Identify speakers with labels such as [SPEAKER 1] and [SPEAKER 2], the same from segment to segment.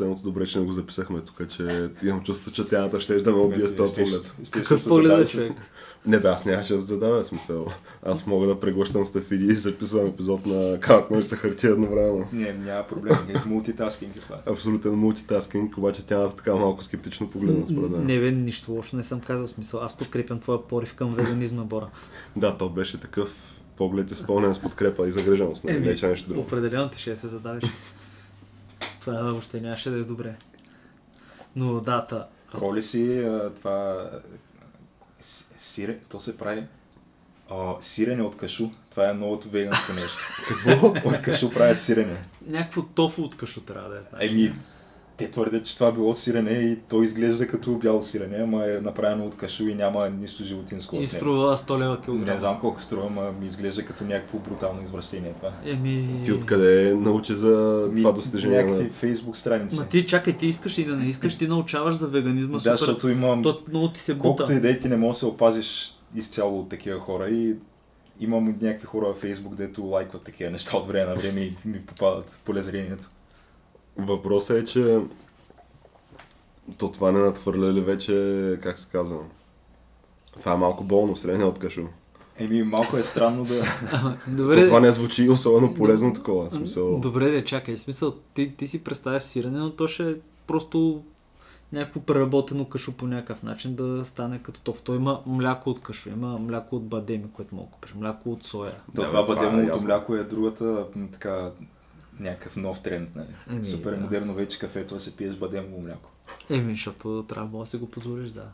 [SPEAKER 1] Последното добре, че не го записахме тук, че имам чувство, че тяната ще да ме убие с този поглед.
[SPEAKER 2] Какъв поглед е, човек?
[SPEAKER 1] Не бе, аз нямаше да задавя смисъл. Аз мога да преглъщам стафиди и записвам епизод на как може да се хартия едновременно.
[SPEAKER 3] Не, няма проблем. Мултитаскинг е това.
[SPEAKER 1] Абсолютен мултитаскинг, обаче тя така малко скептично погледна според мен.
[SPEAKER 2] Не бе, нищо лошо не съм казал смисъл. Аз подкрепям твоя порив към веганизма, Бора.
[SPEAKER 1] Да, то беше такъв поглед изпълнен с подкрепа и загриженост, нали? не че нещо друго.
[SPEAKER 2] Определено ти ще се задавиш. Това въобще нямаше да е добре. Но да, та,
[SPEAKER 3] Роли си това сире, то се прави а, сирене от кашу. Това е новото веганско нещо. Какво? От кашу правят сирене.
[SPEAKER 2] някакво тофу от кашу трябва да е. знаеш.
[SPEAKER 3] Еми, те твърдят, че това било сирене и то изглежда като бяло сирене, ама е направено от кашу и няма нищо животинско.
[SPEAKER 2] И струва 100 лева килограм.
[SPEAKER 3] Не знам колко струва, ама ми изглежда като някакво брутално извращение това.
[SPEAKER 2] Еми...
[SPEAKER 1] Ти откъде научи за
[SPEAKER 3] Ми,
[SPEAKER 1] това достижение?
[SPEAKER 3] Някакви
[SPEAKER 1] На...
[SPEAKER 3] фейсбук страници.
[SPEAKER 2] Ма ти чакай, ти искаш и да не искаш, ти научаваш за веганизма
[SPEAKER 3] да,
[SPEAKER 2] супер.
[SPEAKER 3] защото имам...
[SPEAKER 2] То много ти се
[SPEAKER 3] Колкото
[SPEAKER 2] бута.
[SPEAKER 3] и да е, ти не можеш да се опазиш изцяло от такива хора и имам някакви хора във Фейсбук, дето лайкват такива неща от време на време и ми попадат в полезрението.
[SPEAKER 1] Въпросът е, че то това не надхвърля ли вече, как се казва? Това е малко болно, сирене от кашу.
[SPEAKER 3] Еми, малко е странно да...
[SPEAKER 1] То
[SPEAKER 2] Добре,
[SPEAKER 1] това не звучи особено полезно такова. Смисъл...
[SPEAKER 2] Добре, да чакай. Смисъл, ти, ти си представяш сирене, но то ще е просто някакво преработено кашу по някакъв начин да стане като тоф. Той има мляко от кашу, има мляко от бадеми, което мога да купиш, мляко от соя.
[SPEAKER 3] То
[SPEAKER 1] Да,
[SPEAKER 3] това
[SPEAKER 1] е
[SPEAKER 3] бадемовото
[SPEAKER 1] ясно.
[SPEAKER 3] мляко е другата така някакъв нов тренд, нали?
[SPEAKER 2] Еми,
[SPEAKER 3] Супер
[SPEAKER 2] да.
[SPEAKER 3] модерно вече кафето да се пие с бадемово мляко.
[SPEAKER 2] Еми, защото трябва да си го позволиш, да.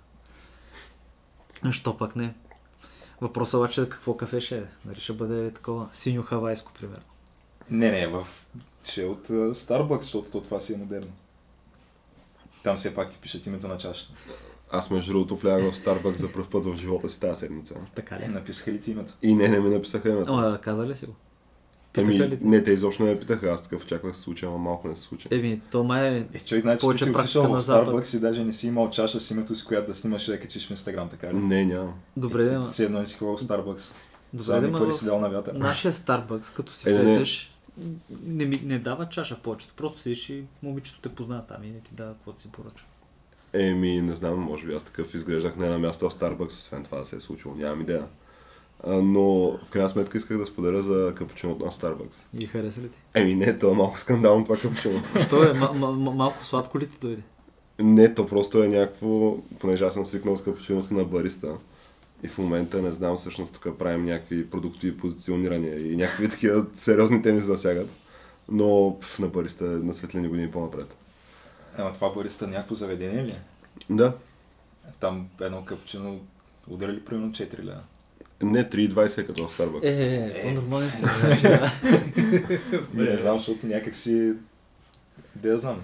[SPEAKER 2] Що пък не? Въпросът обаче е какво кафе ще е. Дали ще бъде такова синьо хавайско, примерно.
[SPEAKER 3] Не, не, в... ще е от uh, Starbucks, защото то това си е модерно. Там все пак ти пишат името на чашата.
[SPEAKER 1] Аз между другото влягах в Starbucks за първ път в живота си тази седмица.
[SPEAKER 2] Така
[SPEAKER 3] Е,
[SPEAKER 2] ли?
[SPEAKER 3] написаха ли ти името?
[SPEAKER 1] И не, не ми написаха името.
[SPEAKER 2] Ама, каза ли си го?
[SPEAKER 1] Еми,
[SPEAKER 2] ли
[SPEAKER 1] не, те изобщо не ме питаха, аз такъв очаквах се случи, ама малко не се случи.
[SPEAKER 2] Еми, то май е...
[SPEAKER 3] Е, човек, значи ти си
[SPEAKER 2] практика
[SPEAKER 3] отишъл
[SPEAKER 2] на
[SPEAKER 3] в. Starbucks и даже не си имал чаша с името си, която да снимаш и да качиш в Инстаграм, така ли?
[SPEAKER 1] Не, няма.
[SPEAKER 2] Добре,
[SPEAKER 3] Е,
[SPEAKER 2] да,
[SPEAKER 3] Си едно и си ходил в Starbucks.
[SPEAKER 2] добре, да,
[SPEAKER 3] пари си дал на вятър.
[SPEAKER 2] Нашия Starbucks, като си
[SPEAKER 1] Е, не, не.
[SPEAKER 2] влезеш, не, ми, не дава чаша повечето. Просто седиш и момичето те познава там и не ти дава каквото си поръча.
[SPEAKER 1] Еми, не знам, може би аз такъв изглеждах не на място в Starbucks, освен това да се е случило, нямам идея. Но в крайна сметка исках да споделя за капучиното на Starbucks.
[SPEAKER 2] И хареса ли ти?
[SPEAKER 1] Еми не, то е малко скандално това капучино.
[SPEAKER 2] Що е? Ма, ма, ма, малко сладко ли ти дойде?
[SPEAKER 1] не, то просто е някакво, понеже аз съм свикнал с капучиното на бариста. И в момента не знам, всъщност тук правим някакви продуктови позиционирания и някакви такива сериозни теми се засягат. Но пф, на бариста е на светлини години по-напред.
[SPEAKER 3] Ама това бариста някакво заведение ли е?
[SPEAKER 1] Да.
[SPEAKER 3] Там едно капучино ударили примерно 4 лева.
[SPEAKER 1] Не, 3,20 е като в Starbucks.
[SPEAKER 2] Е,
[SPEAKER 3] Е.
[SPEAKER 2] по-нормален се значи, да.
[SPEAKER 3] Не, знам, защото някак си... Де да знам.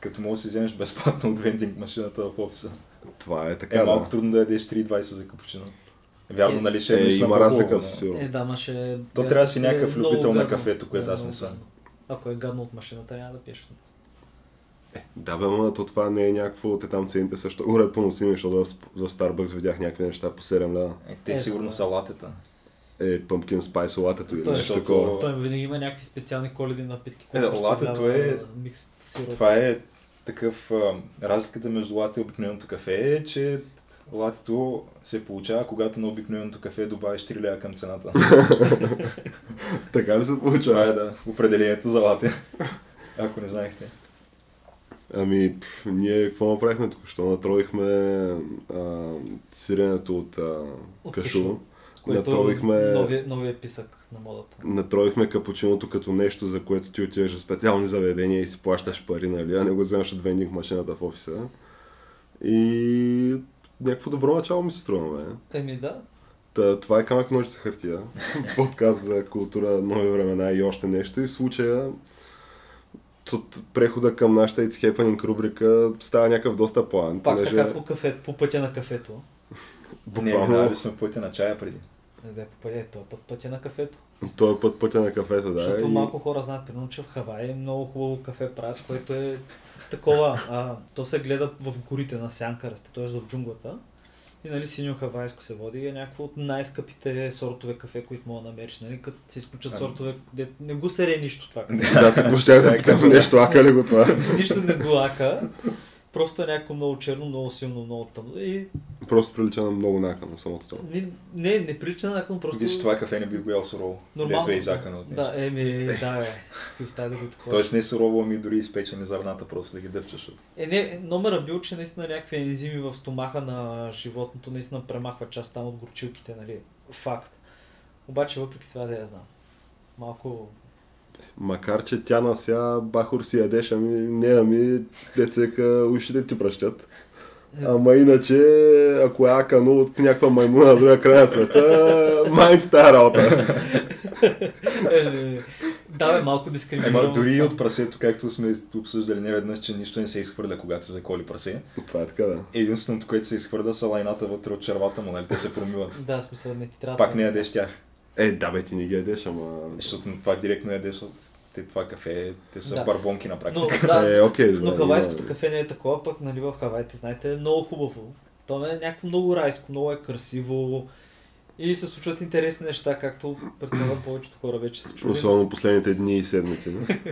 [SPEAKER 3] Като можеш да си вземеш безплатно от вендинг машината в офиса.
[SPEAKER 1] Това е
[SPEAKER 3] Е,
[SPEAKER 1] така,
[SPEAKER 3] малко
[SPEAKER 1] да.
[SPEAKER 3] трудно да ядеш 3,20 за капучино. Вярно,
[SPEAKER 2] Е,
[SPEAKER 3] нали ще е,
[SPEAKER 1] Е, има разлика със
[SPEAKER 2] Е,
[SPEAKER 1] сигурност.
[SPEAKER 2] да, ма.
[SPEAKER 3] То трябва да си
[SPEAKER 2] е
[SPEAKER 3] някакъв любител на кафето, което аз не съм.
[SPEAKER 2] Ако е гадно от машината, няма да пиеш.
[SPEAKER 1] Да, бе, ма, то това не е някакво, те там цените също уред поносими, защото в Starbucks видях някакви неща по 7 лева.
[SPEAKER 3] Е, те
[SPEAKER 2] Е,
[SPEAKER 3] сигурно
[SPEAKER 2] да.
[SPEAKER 3] са латета.
[SPEAKER 1] Е, pumpkin spice латето или нещо
[SPEAKER 3] защото-
[SPEAKER 1] такова.
[SPEAKER 2] Той винаги има някакви специални коледни напитки.
[SPEAKER 3] Е, латето е-
[SPEAKER 2] Микс сироп.
[SPEAKER 3] Това е такъв... Разликата между лате и обикновеното кафе е, че латето се получава, когато на обикновеното кафе добавиш 3 лева към цената.
[SPEAKER 1] Така ли се
[SPEAKER 3] Това
[SPEAKER 1] получава?
[SPEAKER 3] е да, определението за лате. Ако не знаехте.
[SPEAKER 1] Ами, пф, ние какво направихме тук? Що натровихме а, сиренето от, а,
[SPEAKER 2] От
[SPEAKER 1] кашу.
[SPEAKER 2] кашу, Което
[SPEAKER 1] Натровихме,
[SPEAKER 2] новия, новия писък на модата.
[SPEAKER 1] натровихме капучиното като нещо, за което ти отиваш в специални заведения и си плащаш пари, нали? А не го вземаш от вендинг машината в офиса. И някакво добро начало ми се струва, бе.
[SPEAKER 2] Еми да.
[SPEAKER 1] Та, това е камък ножица хартия. Подкаст за култура, нови времена и още нещо. И в случая от прехода към нашата It's Happening рубрика става някакъв доста план.
[SPEAKER 2] Пак понеже... така по, кафе, по пътя на кафето.
[SPEAKER 3] Буквално... Не, минали сме пътя на чая преди.
[SPEAKER 2] Да, по пътя, това път пътя на кафето.
[SPEAKER 1] С този път пътя на кафето, да.
[SPEAKER 2] Защото и... малко хора знаят, примерно, че в Хавай е много хубаво кафе правят, което е такова. А, то се гледа в горите на сянка расте, т.е. в джунглата. И нали синьо хавайско се води е някакво от най-скъпите сортове кафе, които мога да намериш. Нали? Като се изключат сортове, де не го сере нищо това.
[SPEAKER 1] Да, така ще да питам нещо, ака ли го това?
[SPEAKER 2] Нищо не го ака. Просто е някакво много черно, много силно, много тъмно. И...
[SPEAKER 1] Просто прилича на много накъно самото това.
[SPEAKER 2] Не, не, не прилича на накъно, просто...
[SPEAKER 3] Виж, това кафе не би го ял сурово. Нормално. Дето е изакано от
[SPEAKER 2] нещо. Да, еми, да, бе. Ти остави да го такова.
[SPEAKER 3] Тоест не сурово, ами дори изпечени зърната, просто да ги дъвчаш.
[SPEAKER 2] Е, не, номера бил, че наистина някакви ензими в стомаха на животното наистина премахва част там от горчилките, нали? Факт. Обаче въпреки това да я знам. Малко
[SPEAKER 1] Макар, че тя на сега бахор си ядеш, ами не, ами децека ушите ти пръщат. Ама иначе, ако е акано от някаква маймуна на друга края на света, майнц тази работа.
[SPEAKER 2] да, бе, малко дискриминирано.
[SPEAKER 3] Ема дори от прасето, както сме обсъждали не веднъж, че нищо не се изхвърля, когато се заколи прасе.
[SPEAKER 1] Това е така, да.
[SPEAKER 3] Единственото, което се изхвърля са лайната вътре от червата му, нали? Те се промиват.
[SPEAKER 2] да, смисъл не ти трябва.
[SPEAKER 3] Пак не ядеш тях.
[SPEAKER 1] Е, да бе, ти не ги ядеш, ама...
[SPEAKER 3] Защото това директно ядеш от те, това кафе, те са да. барбонки на практика.
[SPEAKER 2] Но, да,
[SPEAKER 1] е, okay,
[SPEAKER 2] но хавайското кафе не е такова, пък нали, в Хавайте, знаете, е много хубаво. То е някакво много райско, много е красиво. И се случват интересни неща, както предполагам повечето хора вече се чули.
[SPEAKER 1] Особено последните дни и седмици.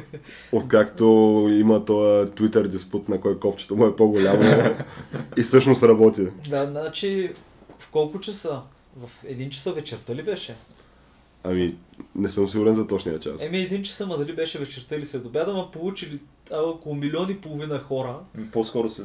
[SPEAKER 1] Откакто има този Twitter диспут, на кой копчето му е по-голямо и всъщност работи.
[SPEAKER 2] Да, значи в колко часа? В един часа вечерта ли беше?
[SPEAKER 1] Ами, не съм сигурен за точния час.
[SPEAKER 2] Еми, един час, ама дали беше вечерта или след обяда, ама получили а, около милиони и половина хора.
[SPEAKER 3] По-скоро се...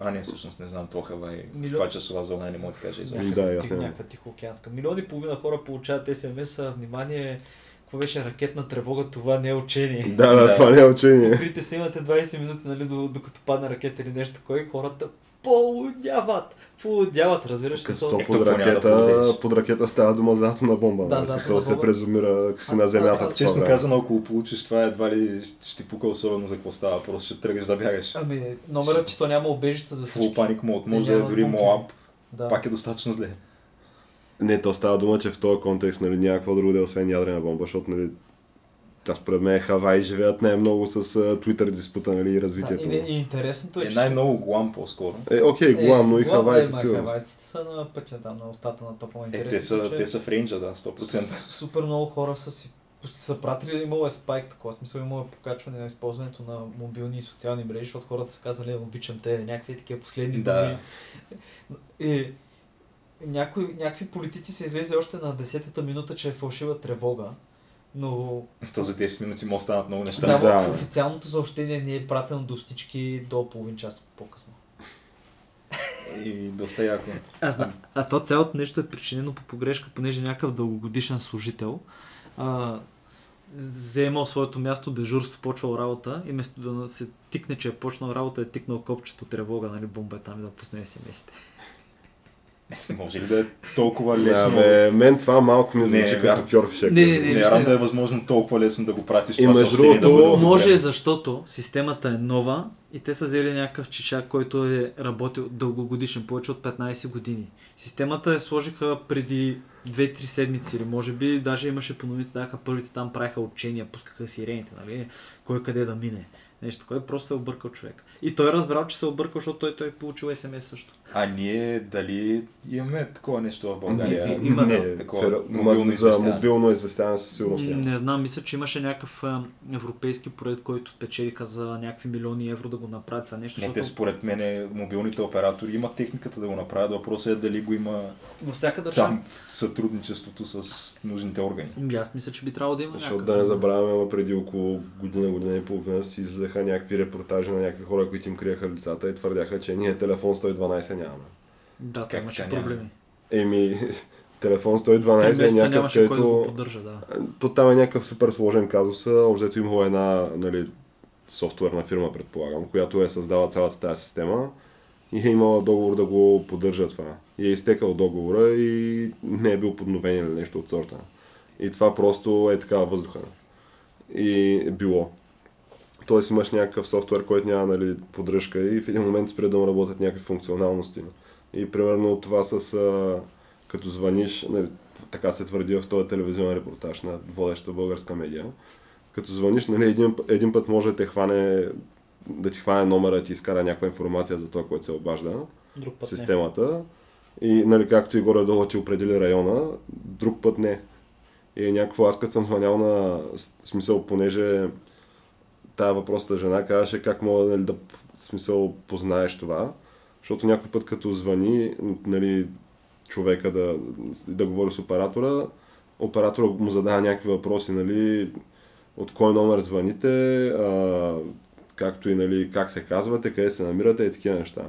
[SPEAKER 3] А, не, всъщност не знам, то Хавай Милион... в това часова зона не мога да кажа изобщо.
[SPEAKER 1] Да, ясно.
[SPEAKER 2] Някаква тихоокеанска. Милиони и половина хора получават СМС, внимание, какво беше ракетна тревога, това не е учение.
[SPEAKER 1] Да, да, това не е учение.
[SPEAKER 2] Покрите се, имате 20 минути, нали, докато падне ракета или нещо такова хората полудяват. Полудяват, разбираш.
[SPEAKER 1] Като е, под ракета, да под ракета става дума за атомна бомба. Да, нали? за атомна се презумира, ако си на земята. А,
[SPEAKER 3] честно казано, ако получиш това, едва ли ще ти пука особено за какво става, просто ще тръгнеш да бягаш.
[SPEAKER 2] Ами, номерът, че то няма обежище за всички.
[SPEAKER 3] Full паник мод, може да е дори моап, да. пак е достатъчно зле.
[SPEAKER 1] Не, то става дума, че в този контекст нали, няма какво друго да е освен ядрена бомба, защото нали, аз според мен Хавай живеят най-много с uh, Twitter диспута нали, и развитието.
[SPEAKER 2] Да, и, и интересното
[SPEAKER 3] е, е най-много Гуам по-скоро.
[SPEAKER 1] Е, окей, okay, Гуам, но и Хавай със сигурност.
[SPEAKER 2] Хавайците са на пътя там, на устата на топла
[SPEAKER 3] Е, те са, те са в рейнджа, да, 100%.
[SPEAKER 2] Супер много хора са си са пратили, имало е спайк, такова смисъл, имало е покачване на използването на мобилни и социални мрежи, защото хората са казали, обичам те, някакви такива последни
[SPEAKER 3] да. думи.
[SPEAKER 2] И, някои, някакви политици са излезли още на 10-та минута, че е фалшива тревога. Но...
[SPEAKER 3] То за 10 минути може станат много неща.
[SPEAKER 2] Да, да. официалното съобщение не е пратено до всички до половин час по-късно.
[SPEAKER 3] И доста яко.
[SPEAKER 2] Аз знам. А то цялото нещо е причинено по погрешка, понеже някакъв дългогодишен служител а, вземал своето място, дежурство, почвал работа и вместо да се тикне, че е почнал работа, е тикнал копчето тревога, нали, бомба е там и да пусне смс-ите.
[SPEAKER 3] Може ли да е толкова лесно?
[SPEAKER 1] Да, бе, мен това малко ми звучи не, като кьорфишек.
[SPEAKER 3] Не, не, не. Не вярвам да е възможно толкова лесно да го пратиш
[SPEAKER 1] и това съобщение другото...
[SPEAKER 2] да Може, защото системата е нова и те са взели някакъв чичак, който е работил дългогодишен, повече от 15 години. Системата е сложиха преди 2-3 седмици или може би даже имаше по новите, даха първите там правиха учения, пускаха сирените, нали? Кой къде да мине. Нещо, кой просто е объркал човек. И той е разбрал, че се е объркал, защото той, той е получил СМС също.
[SPEAKER 3] А ние дали имаме такова нещо в България?
[SPEAKER 2] Не, има
[SPEAKER 1] не, такова сера, мобилно за мобилно известяване със сигурност.
[SPEAKER 2] Не, не знам, мисля, че имаше някакъв европейски проект, който спечелиха за някакви милиони евро да го направят това нещо.
[SPEAKER 3] Не, защото... те според мен мобилните оператори имат техниката да го направят. Въпросът е дали го има
[SPEAKER 2] във всяка държава. Там
[SPEAKER 3] сътрудничеството с нужните органи.
[SPEAKER 2] Ами, аз мисля, че би трябвало да има.
[SPEAKER 1] Защото някакъв... да не забравяме, преди около година, година и половина си излезаха някакви репортажи на някакви хора, които им криеха лицата и твърдяха, че ние телефон 112 нямаме.
[SPEAKER 2] Да, как имаше проблеми.
[SPEAKER 1] Еми, телефон 112 е някакъв,
[SPEAKER 2] където... Поддържа, да.
[SPEAKER 1] То там е някакъв супер сложен казус. Обзето имало една нали, софтуерна фирма, предполагам, която е създала цялата тази система и е имала договор да го поддържа това. И е изтекал договора и не е бил подновен или нещо от сорта. И това просто е така въздуха. И е било. Тоест имаш някакъв софтуер, който няма нали, поддръжка и в един момент спре да му работят някакви функционалности. И примерно това с а, като звъниш, нали, така се твърди в този телевизионен репортаж на водеща българска медиа, като звъниш, нали, един, един път може да те хване, да ти хване номера и ти изкара някаква информация за това, което се обажда,
[SPEAKER 2] Друг път
[SPEAKER 1] системата. И нали, както и горе-долу ти определи района, друг път не. И е някакво, аз като съм звънял на смисъл, понеже тая въпросната жена казваше как мога нали, да в смисъл познаеш това, защото някой път като звъни нали, човека да, да говори с оператора, оператора му задава някакви въпроси, нали, от кой номер звъните, а, както и нали, как се казвате, къде се намирате и такива неща.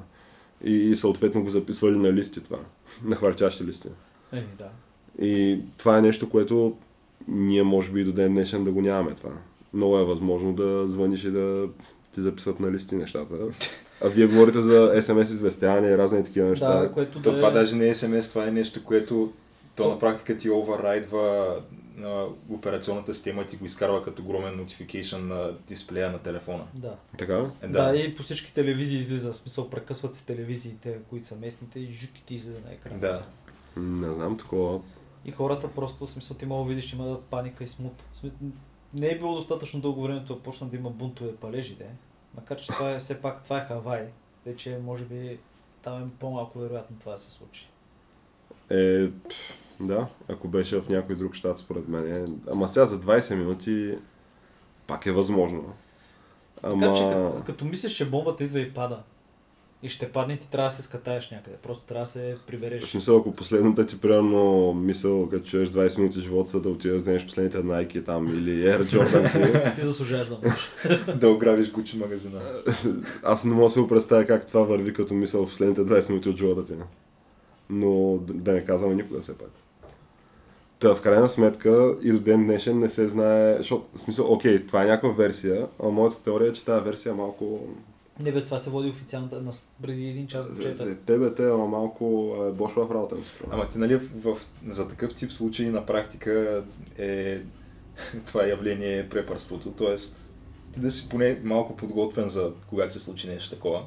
[SPEAKER 1] И, и съответно го записвали на листи това, на хвърчащи листи.
[SPEAKER 2] Еми, да.
[SPEAKER 1] И това е нещо, което ние може би до ден днешен да го нямаме това. Много е възможно да звъниш и да ти записват на листи нещата. А вие говорите за SMS известяване и разни такива неща.
[SPEAKER 2] Да, което
[SPEAKER 3] То,
[SPEAKER 2] да
[SPEAKER 3] това
[SPEAKER 2] е...
[SPEAKER 3] даже не е SMS, това е нещо, което то на практика ти оверрайдва на операционната система и ти го изкарва като огромен notification на дисплея на телефона.
[SPEAKER 2] Да.
[SPEAKER 1] Така?
[SPEAKER 3] Е,
[SPEAKER 2] да. и по всички телевизии излиза, в смисъл прекъсват се телевизиите, които са местните и жуки ти излиза на екрана.
[SPEAKER 3] Да.
[SPEAKER 1] Не знам такова.
[SPEAKER 2] И хората просто, в смисъл, ти мога да видиш, има паника и смут. Не е било достатъчно дълго времето да почна да има бунтове палежи, де. Макар че това е, все пак това е Хавай. Тъй, че може би там е по-малко вероятно това да се случи.
[SPEAKER 1] Е, да, ако беше в някой друг щат, според мен. Е. Ама сега за 20 минути пак е възможно.
[SPEAKER 2] Така
[SPEAKER 1] Ама...
[SPEAKER 2] че като, като мислиш, че бомбата идва и пада, и ще падне, ти трябва да се скатаеш някъде. Просто трябва да се
[SPEAKER 1] В
[SPEAKER 2] прибереш.
[SPEAKER 1] смисъл, ако последната ти примерно мисъл, като чуеш 20 минути живота, да отидеш да вземеш последните Nike там или Air Jordan,
[SPEAKER 2] Ти заслужаваш да можеш.
[SPEAKER 3] да ограбиш Гучи магазина.
[SPEAKER 1] аз не мога да го представя как това върви като мисъл в последните 20 минути от живота ти. Но да не казвам никога все пак. Та в крайна сметка и до ден днешен не се знае, защото в смисъл, окей, това е някаква версия, а моята теория е, че тази версия е малко...
[SPEAKER 2] Не бе, това се води официалната, на, преди един час до
[SPEAKER 1] е. Тебе те, ама малко е бошва в работа ми струва.
[SPEAKER 3] Ама ти нали в, в, за такъв тип случаи на практика е това явление е препърството, т.е. ти да си поне малко подготвен за когато се случи нещо такова.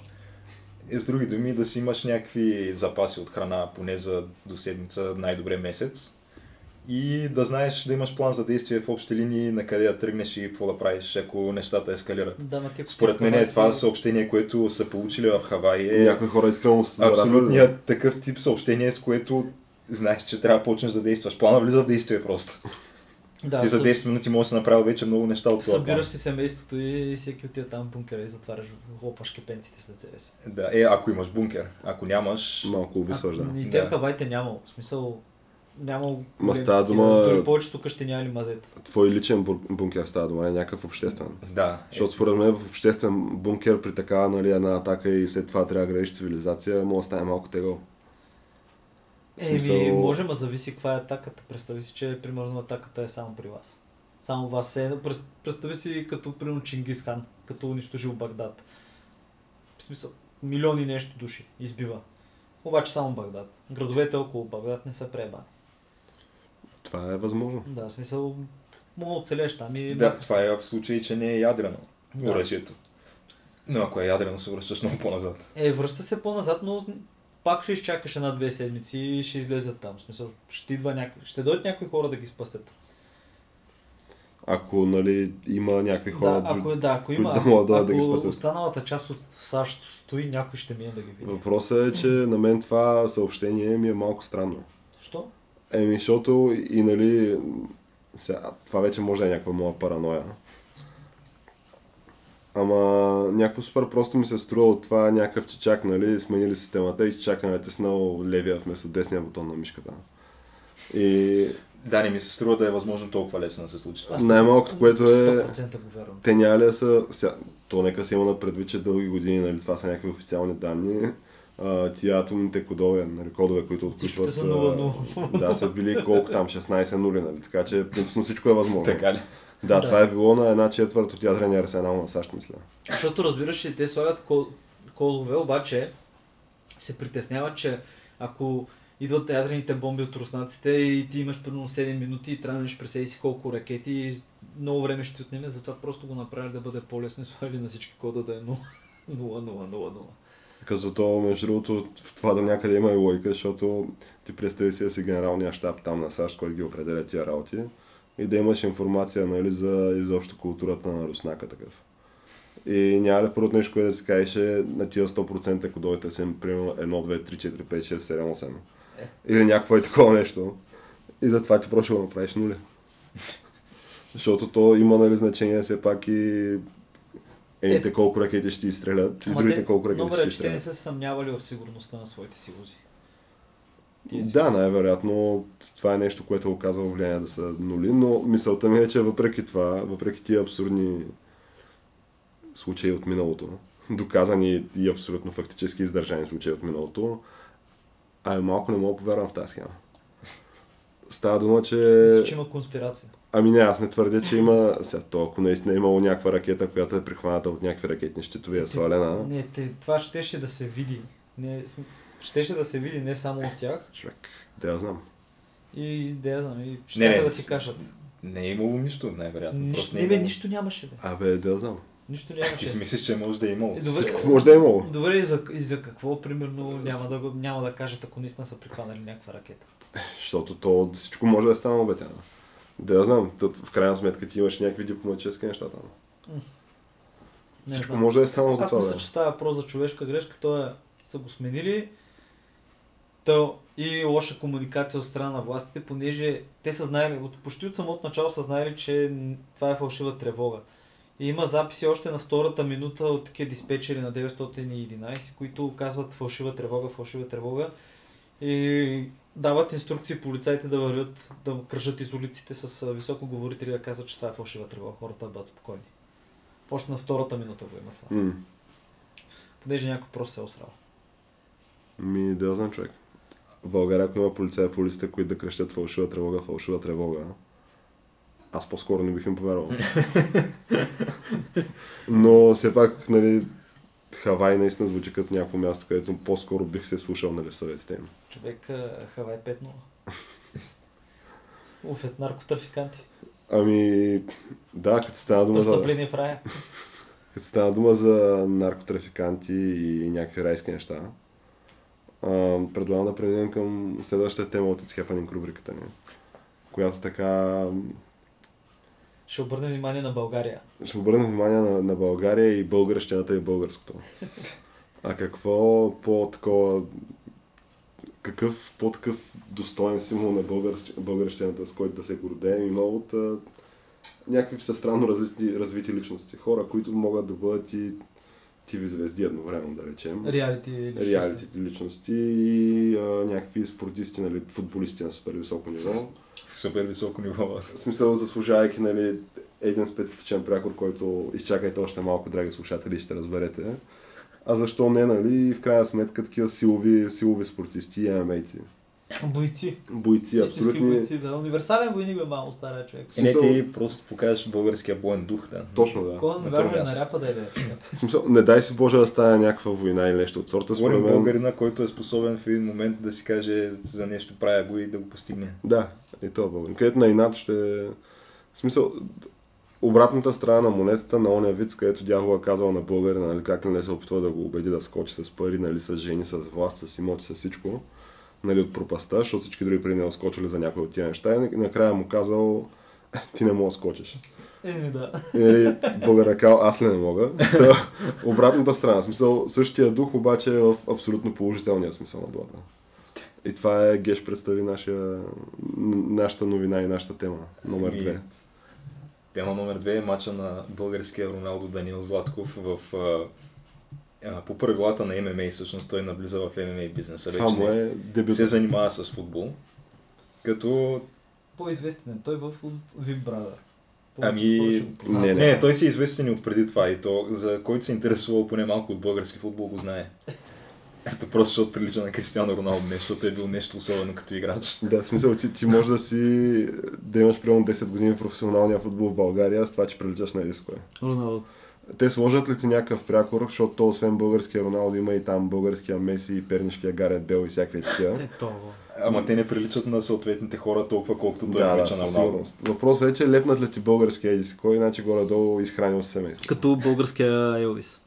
[SPEAKER 3] И с други думи да си имаш някакви запаси от храна поне за до седмица, най-добре месец. И да знаеш да имаш план за действие в общи линии, на къде да тръгнеш и какво да правиш, ако нещата ескалират.
[SPEAKER 2] Да, ма си
[SPEAKER 3] Според мен е това
[SPEAKER 2] си-
[SPEAKER 3] съобщение, което са получили в Хавай е
[SPEAKER 1] Някои хора искрено се зарадвали.
[SPEAKER 3] абсолютният такъв тип съобщение, с което знаеш, че трябва да почнеш да действаш. Плана влиза в действие просто.
[SPEAKER 2] Да,
[SPEAKER 3] Ти за
[SPEAKER 2] съ-
[SPEAKER 3] 10 минути можеш да си направил вече много неща от това.
[SPEAKER 2] Събираш си семейството и всеки отива там в бункера и затваряш, хлопаш кепенците след себе си.
[SPEAKER 3] Да, е, ако имаш бункер. Ако нямаш...
[SPEAKER 1] Малко обисваш, да.
[SPEAKER 2] И
[SPEAKER 3] Да.
[SPEAKER 2] те в Хавайте нямало. В смисъл, нямало...
[SPEAKER 1] Ма става дума-
[SPEAKER 2] Дори повечето къщи нямали мазета.
[SPEAKER 1] Твой личен бункер става дума, не някакъв обществен.
[SPEAKER 3] Да. Е,
[SPEAKER 1] Защото според мен в обществен бункер при такава нали, една атака и след това трябва да градиш цивилизация, може да стане малко тегъл. В
[SPEAKER 2] Еми,
[SPEAKER 1] смисъл-
[SPEAKER 2] може, ма зависи каква е атаката. Представи си, че примерно атаката е само при вас. Само вас е. Представи си като примерно Чингис хан, като унищожил Багдад. В смисъл, милиони нещо души избива. Обаче само Багдад. Градовете около Багдад не са пребани.
[SPEAKER 1] Това е възможно.
[SPEAKER 2] Да, в смисъл, мога оцелеш там и...
[SPEAKER 3] да, това е в случай, че не е ядрено
[SPEAKER 2] Да.
[SPEAKER 3] оръжието. Но ако е ядрено, се връщаш много по-назад.
[SPEAKER 2] Е, връща се по-назад, но пак ще изчакаш една-две седмици и ще излезат там. В смисъл, ще, идва няко... ще дойдат някои хора да ги спасят.
[SPEAKER 1] Ако нали, има някакви хора,
[SPEAKER 2] Да, ако, е- да, ако има,
[SPEAKER 1] да могат да
[SPEAKER 2] ако,
[SPEAKER 1] да ги спасят.
[SPEAKER 2] останалата част от САЩ стои, някой ще мине да ги види.
[SPEAKER 1] въпросът е, че на мен това съобщение ми е малко странно.
[SPEAKER 2] Що?
[SPEAKER 1] Еми, защото и нали, сега, това вече може да е някаква моя параноя. Ама някакво супер просто ми се струва от това някакъв чичак, нали, сменили системата и чичака е натиснал левия вместо десния бутон на мишката. И
[SPEAKER 3] Да, не ми се струва да е възможно толкова лесно да се случи.
[SPEAKER 1] Най-малкото, което е-
[SPEAKER 2] 100% го вярвам.
[SPEAKER 1] те няма ли са... Ся, то нека се има на предвид, че дълги години, нали, това са някакви официални данни. Тия атомните кодове, нали, кодове, които отключват...
[SPEAKER 2] са
[SPEAKER 1] а,
[SPEAKER 2] 0-0.
[SPEAKER 1] Да, са били колко там, 16 нули, нали? Така че принципно всичко е възможно.
[SPEAKER 3] Така ли?
[SPEAKER 1] Да,
[SPEAKER 2] Да.
[SPEAKER 1] това е било на една четвърт от ядрения арсенал на САЩ, мисля.
[SPEAKER 2] Защото разбираш, че те слагат ко- кодове, обаче се притесняват, че ако идват ядрените бомби от руснаците и ти имаш примерно 7 минути и трябва да минеш през себе си колко ракети и много време ще ти отнеме, затова просто го направили да бъде по-лесно и слагали на всички кода да е 0, 0, 0, 0, 0.
[SPEAKER 1] Като то, между другото, в това да някъде има и логика, защото ти представи си да си генералния щаб там на САЩ, който ги определя тия работи и да имаш информация нали, за изобщо културата на руснака такъв. И няма ли първото нещо, което да си кажеш е на тия 100%, ако дойдете съм, примерно 1, 2, 3, 4, 5, 6, 7, 8.
[SPEAKER 2] Е.
[SPEAKER 1] Или някакво е такова нещо. И затова ти просто го направиш нули. Защото то има нали, значение все пак и едните колко ракети ще изстрелят и
[SPEAKER 2] Ама
[SPEAKER 1] другите
[SPEAKER 2] те-
[SPEAKER 1] колко ракети ще
[SPEAKER 2] че те не
[SPEAKER 1] изстрелят.
[SPEAKER 2] са съмнявали в сигурността на своите. Тия
[SPEAKER 1] Да, най-вероятно това е нещо, което оказва влияние да са нули, но мисълта ми е, че въпреки това, въпреки тия абсурдни случаи от миналото, доказани и абсолютно фактически издържани случаи от миналото, ами малко не мога да повярвам в тази схема. Става дума, че...
[SPEAKER 2] Мисля, че има конспирация.
[SPEAKER 1] Ами не, аз не твърдя, че има... Сега, то, ако наистина е имало някаква ракета, която е прихваната от някакви ракетни щитови, е свалена,
[SPEAKER 2] Не, те, това щеше да се види. Не, щеше да се види не само от тях.
[SPEAKER 1] човек, да я знам.
[SPEAKER 2] И да я знам, и
[SPEAKER 3] Не,
[SPEAKER 2] ще
[SPEAKER 3] не,
[SPEAKER 2] да си кажат.
[SPEAKER 3] Не е имало нищо, най-вероятно.
[SPEAKER 2] Нищо, не,
[SPEAKER 3] е
[SPEAKER 2] бе,
[SPEAKER 3] имало.
[SPEAKER 2] нищо нямаше. Бе.
[SPEAKER 1] Абе, да я знам.
[SPEAKER 2] Нищо
[SPEAKER 3] Ти
[SPEAKER 2] нямаше.
[SPEAKER 3] си мислиш, че може да е имало.
[SPEAKER 2] Е, добре.
[SPEAKER 1] Всичко може да е имало.
[SPEAKER 2] Добре, и за, и за какво, примерно, няма да, няма да кажат, ако наистина са прихванали някаква ракета.
[SPEAKER 1] Защото то всичко може да е станало бе. Да я знам, Тът, в крайна сметка ти имаш някакви дипломатически неща там.
[SPEAKER 2] Не
[SPEAKER 1] Всичко
[SPEAKER 2] знам.
[SPEAKER 1] може да е станало за
[SPEAKER 2] Аз
[SPEAKER 1] това.
[SPEAKER 2] мисля,
[SPEAKER 1] бе.
[SPEAKER 2] че става въпрос за човешка грешка. То е, са го сменили. То и лоша комуникация от страна на властите, понеже те са знаели, от, почти от самото начало са знаели, че това е фалшива тревога. И има записи още на втората минута от такива диспетчери на 911, които казват фалшива тревога, фалшива тревога. И дават инструкции полицайите да вървят, да кръжат из улиците с високоговорители да казват, че това е фалшива тревога. Хората да бъдат спокойни. Още на втората минута го има това.
[SPEAKER 1] М.
[SPEAKER 2] Понеже някой просто се е осрал.
[SPEAKER 1] Ми, да знам човек. В България, ако има полицая по улиците, които да крещят фалшива тревога, фалшива тревога, аз по-скоро не бих им повярвал. Но все пак, нали, Хавай наистина звучи като някакво място, където по-скоро бих се слушал нали, в съветите им.
[SPEAKER 2] Човек Хавай 5-0. Уф, е наркотрафиканти.
[SPEAKER 1] Ами, да, като стана дума за...
[SPEAKER 2] В рая.
[SPEAKER 1] Като стана дума за наркотрафиканти и някакви райски неща, а, предлагам да преминем към следващата тема от It's Happening рубриката ни, която така
[SPEAKER 2] Ще обърнем внимание на България.
[SPEAKER 1] ще обърнем внимание на, на България и българщината и българското. А какво по-такова какъв по-такъв достоен символ на българщ- българщината, с който да се гордеем, има от а, някакви всестранно развити, развити личности. Хора, които могат да бъдат и TV звезди едновременно, да речем.
[SPEAKER 2] Реалити личности.
[SPEAKER 1] Реалитите личности и а, някакви спортисти, нали, футболисти на супер високо ниво.
[SPEAKER 3] Супер високо ниво.
[SPEAKER 1] В смисъл, заслужавайки нали, един специфичен прякор, който изчакайте още малко, драги слушатели, ще разберете. А защо не, нали, в крайна сметка такива силови, силови спортисти и амейци.
[SPEAKER 2] Бойци.
[SPEAKER 1] Бойци, абсолютни.
[SPEAKER 2] бойци, да. Универсален войник бе мамо стария човек.
[SPEAKER 3] И не ти просто покажеш българския боен дух, да.
[SPEAKER 1] Точно, да.
[SPEAKER 2] Вярва
[SPEAKER 3] място.
[SPEAKER 2] на ряпа да е човек.
[SPEAKER 1] В смисъл, не дай си Боже да стане някаква война или нещо от сорта.
[SPEAKER 3] Говорим
[SPEAKER 1] мен,
[SPEAKER 3] българина, който е способен в един момент да си каже за нещо правя го и да го постигне.
[SPEAKER 1] Да, и то е българин. Където на инат ще... В смисъл, обратната страна на монетата на ония вид, където дявола казал на българина, нали, как не се опитва да го убеди да скочи с пари, нали, с жени, с власт, с имоти, с всичко, нали, от пропаста, защото всички други преди него скочили за някои от тия неща и накрая му казал, «Е, ти не мога да скочиш.
[SPEAKER 2] Еми да.
[SPEAKER 1] Нали, българът казал, аз ли не мога. Та, обратната страна, смисъл, същия дух обаче е в абсолютно положителния смисъл на думата. И това е Геш представи нашия, нашата новина и нашата тема, номер
[SPEAKER 3] Ами,
[SPEAKER 1] две.
[SPEAKER 3] Тема номер две е мача на българския Роналдо Данил Златков в, а, а, по правилата на ММА, всъщност той наблиза в ММА бизнеса. Вече не,
[SPEAKER 1] е дебют.
[SPEAKER 3] се занимава с футбол. Като
[SPEAKER 2] По-известен е. Той в VIP Brother.
[SPEAKER 3] Ами,
[SPEAKER 1] не,
[SPEAKER 3] Не, не, той си е известен и от преди това и то, за който се интересувал поне малко от български футбол, го знае. Ето просто защото прилича на Кристиано Роналдо, не защото е бил нещо особено като играч.
[SPEAKER 1] Да, в смисъл, ти, ти можеш да си, да имаш примерно 10 години в професионалния футбол в България, с това, че приличаш на Едиско.
[SPEAKER 2] Роналдо.
[SPEAKER 1] Те сложат ли ти някакъв прякор, защото то освен българския Роналдо има и там българския Меси, пернишкия Гарет Бел и всякакви такива.
[SPEAKER 2] Ето.
[SPEAKER 3] Ама те не приличат на съответните хора толкова, колкото той
[SPEAKER 1] Да, да,
[SPEAKER 3] прилича на
[SPEAKER 1] със
[SPEAKER 3] Роналдо.
[SPEAKER 1] сигурност. Въпросът е, че лепнат ли ти българския едис, кой иначе горе-долу изхранил семейство.
[SPEAKER 2] Като българския Елвис.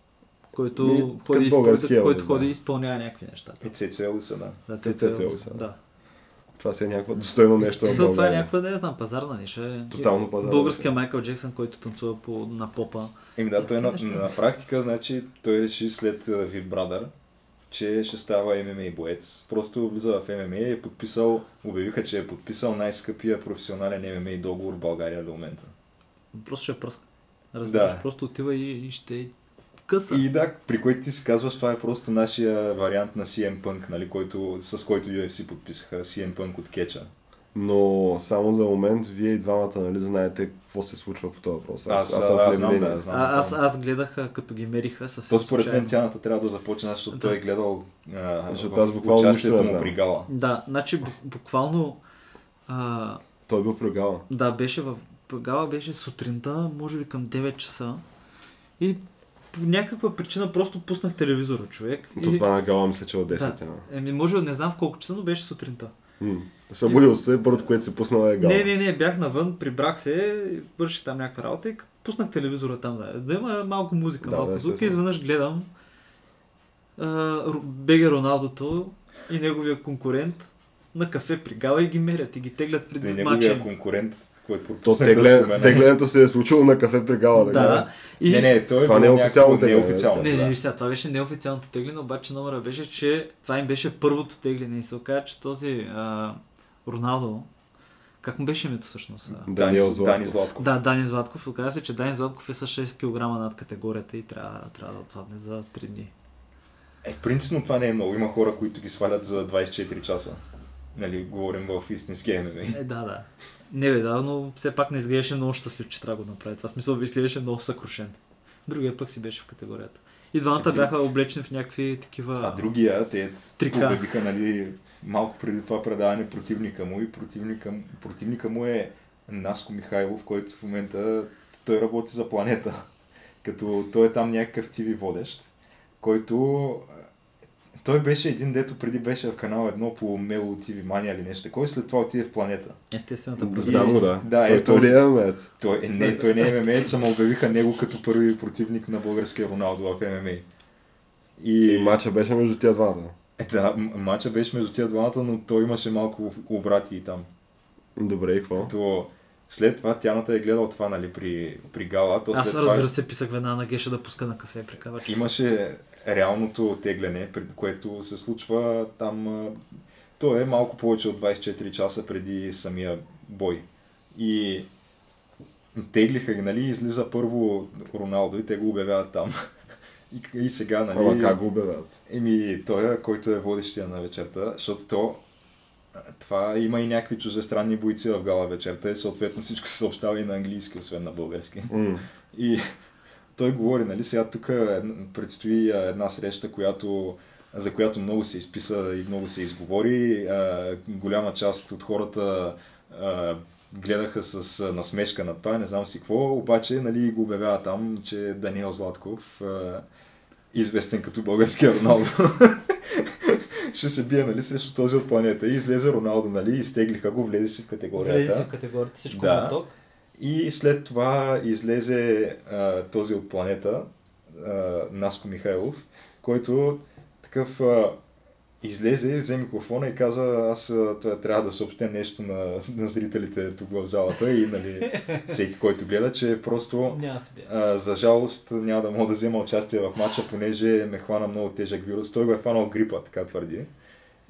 [SPEAKER 2] Който,
[SPEAKER 1] Ми,
[SPEAKER 2] ходи, изпъл...
[SPEAKER 1] български
[SPEAKER 2] който ходи
[SPEAKER 1] да.
[SPEAKER 2] и изпълнява някакви неща.
[SPEAKER 3] И Цецо Елвиса, да.
[SPEAKER 2] Да, Елвис,
[SPEAKER 1] Елвис,
[SPEAKER 2] Да.
[SPEAKER 1] Това си е някаква достойно нещо на
[SPEAKER 2] За това е
[SPEAKER 1] България.
[SPEAKER 2] някаква, да я знам, пазарна ниша.
[SPEAKER 1] Тотално пазарна
[SPEAKER 2] Българския. Майкъл Джексън, който танцува по, на попа.
[SPEAKER 3] Еми да, той на, на практика, значи, той реши след Big Brother, че ще става ММА боец. Просто влиза в ММА и е подписал, обявиха, че е подписал най-скъпия професионален ММА договор в България до момента.
[SPEAKER 2] Просто ще е пръска. Разбираш,
[SPEAKER 3] Да.
[SPEAKER 2] просто отива и, и ще къса.
[SPEAKER 3] И да, при който ти си казваш, това е просто нашия вариант на CM Punk, нали, който, с който UFC подписаха CM Punk от Кеча.
[SPEAKER 1] Но само за момент, вие и двамата нали, знаете какво се случва по този въпрос.
[SPEAKER 3] Аз, аз,
[SPEAKER 1] съм в
[SPEAKER 3] аз знам, да, знам.
[SPEAKER 2] А, аз, аз гледах, като ги мериха съвсем
[SPEAKER 3] То според мен тяната трябва да започне, защото
[SPEAKER 2] Да.
[SPEAKER 3] той е гледал а,
[SPEAKER 1] Защото аз
[SPEAKER 3] в
[SPEAKER 1] буквално
[SPEAKER 3] участието му при Гала.
[SPEAKER 2] Да, значи бу- буквално а,
[SPEAKER 1] Той бил при Гала.
[SPEAKER 2] Да, беше в... Тогава беше сутринта, може би към 9 часа. И по някаква причина просто пуснах телевизора, човек.
[SPEAKER 1] То
[SPEAKER 2] и...
[SPEAKER 1] това на Гала мисля, че е от 10
[SPEAKER 2] Да. Еми, може не знам в колко часа, но беше сутринта.
[SPEAKER 1] М. Събудил се, първото, което си пуснал е Гала.
[SPEAKER 2] Не, не, не, бях навън, прибрах се, върших там някаква работа и пуснах телевизора там, да, да има малко музика,
[SPEAKER 1] Да,
[SPEAKER 2] малко
[SPEAKER 1] да,
[SPEAKER 2] звук и изведнъж гледам Беге Роналдото и неговия конкурент на кафе при Гала и ги мерят и ги теглят преди
[SPEAKER 3] неговия
[SPEAKER 2] матча.
[SPEAKER 3] конкурент, който
[SPEAKER 1] То тегле, теглянето се е случило на кафе при Гала.
[SPEAKER 2] Да,
[SPEAKER 1] Да.
[SPEAKER 2] и...
[SPEAKER 3] Не, не, той
[SPEAKER 1] Това
[SPEAKER 3] е
[SPEAKER 1] не е официално тегляне,
[SPEAKER 3] неофициално.
[SPEAKER 2] Не, не, виж сега, това беше неофициалното тегляне, обаче номера беше, че това им беше първото тегляне и се оказа, че този а, Роналдо, как му беше името всъщност?
[SPEAKER 3] Дани,
[SPEAKER 1] Златков.
[SPEAKER 3] Дани Златков.
[SPEAKER 2] Да, Дани Златков. Оказа се, че Дани Златков е с 6 кг над категорията и трябва, трябва да отслабне за 3 дни.
[SPEAKER 3] Е, принципно това не е много. Има хора, които ги свалят за 24 часа. Нали, говорим в истински ММА.
[SPEAKER 2] Е, да, да. Не бе, да, но все пак не изглеждаше много щастлив, че трябва да го направи. Това смисъл изглеждаше много съкрушен. Другия пък си беше в категорията. И двамата
[SPEAKER 3] Е, друг-
[SPEAKER 2] бяха облечени в някакви такива...
[SPEAKER 3] А другия, те
[SPEAKER 2] Трика.
[SPEAKER 3] обявиха, нали, малко преди това предаване противника му и противника, противника му е Наско Михайлов, който в момента той работи за планета. Като той е там някакъв ТВ водещ, който той беше един, дето преди беше в канал 1 по Мело TV Mania или нещо такова и след това отиде в планета.
[SPEAKER 2] Естествената
[SPEAKER 1] Да, знам го, да.
[SPEAKER 3] Да,
[SPEAKER 1] той,
[SPEAKER 3] е
[SPEAKER 1] той
[SPEAKER 3] този.
[SPEAKER 1] ли е мец?
[SPEAKER 3] Той, е, не, той не е ММА, само обявиха него като първи противник на българския Роналдо в ММА.
[SPEAKER 1] И матча беше между тия двамата.
[SPEAKER 3] Е, да, м- матча беше между тия двамата, но той имаше малко обрати и там.
[SPEAKER 1] Добре, и какво?
[SPEAKER 3] То, след това Тяната е гледал това, нали, при, при Гала. То след
[SPEAKER 2] Аз
[SPEAKER 3] това
[SPEAKER 2] разбира се писах веднага на Геша да пуска на кафе при кавач.
[SPEAKER 3] имаше реалното тегляне, пред което се случва там... То е малко повече от 24 часа преди самия бой. И теглиха ги, нали, излиза първо Роналдо и те го обявяват там. И, и сега, нали...
[SPEAKER 1] Ама как го обявяват?
[SPEAKER 3] Еми, той, е, който е водещия на вечерта, защото то, това има и някакви чужестранни бойци в гала вечерта и съответно всичко се съобщава и на английски, освен на български.
[SPEAKER 1] М.
[SPEAKER 3] И той говори, нали, сега тук е- предстои а, една среща, която, за която много се изписа и много се изговори. А, голяма част от хората гледаха с насмешка на това, не знам си какво, обаче нали, го обявява там, че Даниел Златков, известен като българския Роналдо, ще се бие нали, срещу този от планета. И излезе Роналдо, нали, изтеглиха го, влезе си в категорията.
[SPEAKER 2] Влезе си в категорията, всичко
[SPEAKER 3] Да.
[SPEAKER 2] да. моток.
[SPEAKER 3] И след това излезе а, този от планета, а, Наско Михайлов, който такъв а, излезе взе микрофона и каза, аз трябва да съобщя нещо на, на зрителите тук в залата и нали, всеки, който гледа, че просто а, за жалост няма да мога да взема участие в матча, понеже ме хвана много тежък вирус. Той го е хванал грипа, така твърди.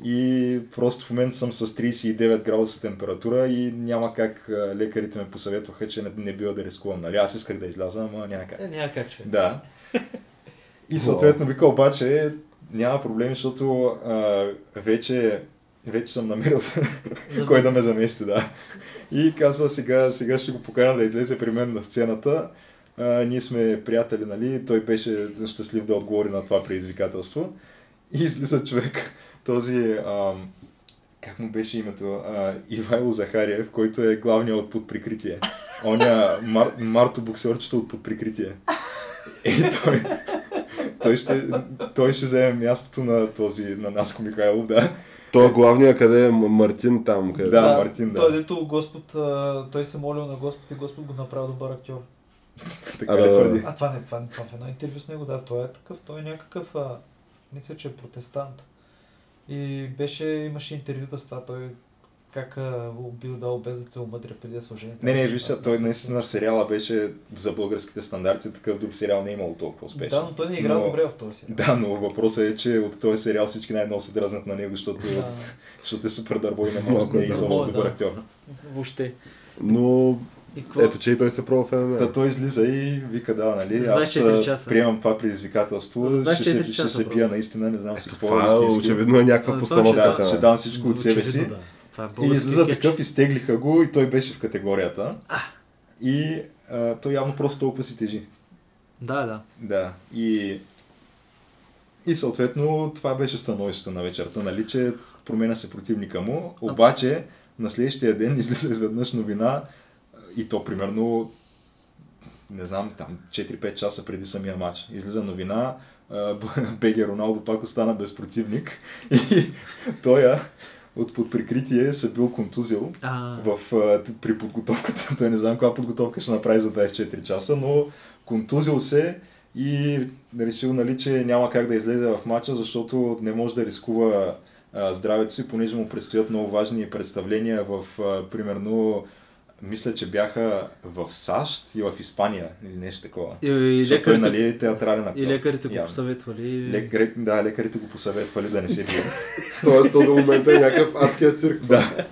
[SPEAKER 3] И просто в момента съм с 39 градуса температура и няма как лекарите ме посъветваха, че не, не бива да рискувам. Нали? Аз исках да изляза, ама няма как.
[SPEAKER 2] Е, няма как, че.
[SPEAKER 3] Да. И съответно вика обаче няма проблеми, защото а, вече, вече съм намерил кой да ме замести, да. И казва сега, сега ще го покана да излезе при мен на сцената. А, ние сме приятели, нали? Той беше щастлив да отговори на това предизвикателство. И излиза човек, този, ам, как му беше името, а, Ивайло Захариев, който е главният от под прикритие. Оня Мар, Марто боксерчето от под прикритие. Е, той, той, ще, той ще вземе мястото на този, на Наско Михайлов, да.
[SPEAKER 1] Той е главния, къде е Мартин там, къде
[SPEAKER 3] Да, Мартин, да.
[SPEAKER 2] Той дето Господ, той се молил на Господ и Господ го направил добър актьор.
[SPEAKER 3] Така
[SPEAKER 1] А,
[SPEAKER 3] ли
[SPEAKER 1] да,
[SPEAKER 3] твърди?
[SPEAKER 2] А това не, това, това в едно интервю с него, да, той е такъв, той е някакъв, а, мисля, че е протестант. И беше, имаше интервюта с това, той как бил дал без да се омъдря преди да сложи.
[SPEAKER 3] Не, не, виж, сега, той наистина сериала беше за българските стандарти, такъв друг сериал не е имало толкова успешен.
[SPEAKER 2] Да, но той не игра
[SPEAKER 3] Но-
[SPEAKER 2] добре в този сериал.
[SPEAKER 3] Да, но въпросът е, че от този сериал всички най-много се дразнат на него, защото,
[SPEAKER 2] Да.
[SPEAKER 3] защото е супер дърбо и не може
[SPEAKER 1] Малко
[SPEAKER 3] да е изобщо добър актьор.
[SPEAKER 2] Въобще.
[SPEAKER 1] Но
[SPEAKER 2] какво?
[SPEAKER 1] ето, че и той се пробва в ММА.
[SPEAKER 3] Та той излиза и вика, да, нали, аз
[SPEAKER 2] 24
[SPEAKER 3] а,
[SPEAKER 2] часа.
[SPEAKER 3] приемам това предизвикателство,
[SPEAKER 2] За
[SPEAKER 3] ще се,
[SPEAKER 2] 24
[SPEAKER 3] ще се бия наистина, не знам си какво
[SPEAKER 1] това
[SPEAKER 3] е
[SPEAKER 1] е,
[SPEAKER 3] истински.
[SPEAKER 1] очевидно е някаква постановка.
[SPEAKER 3] Да, ще дам всичко от себе си.
[SPEAKER 2] Да. Това е
[SPEAKER 3] И излиза
[SPEAKER 2] кетч.
[SPEAKER 3] такъв, изтеглиха го и той беше в категорията. И а, той явно просто толкова си тежи.
[SPEAKER 2] Да, да.
[SPEAKER 3] Да. И, и съответно това беше становището на вечерта, нали, че променя се противника му. Обаче на следващия ден излиза изведнъж новина и то примерно не знам, там 4-5 часа преди самия матч. Излиза новина, а, БГ Роналдо пак остана без противник и той а, от под прикритие се бил контузил
[SPEAKER 2] А,
[SPEAKER 3] в, а, при подготовката. Той не знам каква подготовка ще направи за 24 часа, но контузил се и решил, нали, че няма как да излезе в матча, защото не може да рискува а, здравето си, понеже му предстоят много важни представления в, а, примерно, мисля, че бяха в САЩ и в Испания или нещо такова.
[SPEAKER 2] и, и,
[SPEAKER 3] Защото той,
[SPEAKER 2] лекарите,
[SPEAKER 3] нали, е театрален актьор.
[SPEAKER 2] и лекарите го
[SPEAKER 3] Явно.
[SPEAKER 2] посъветвали.
[SPEAKER 3] Лекари, да, лекарите го посъветвали да не се бие.
[SPEAKER 1] Тоест, то до момента е някакъв адския цирк.
[SPEAKER 3] Да.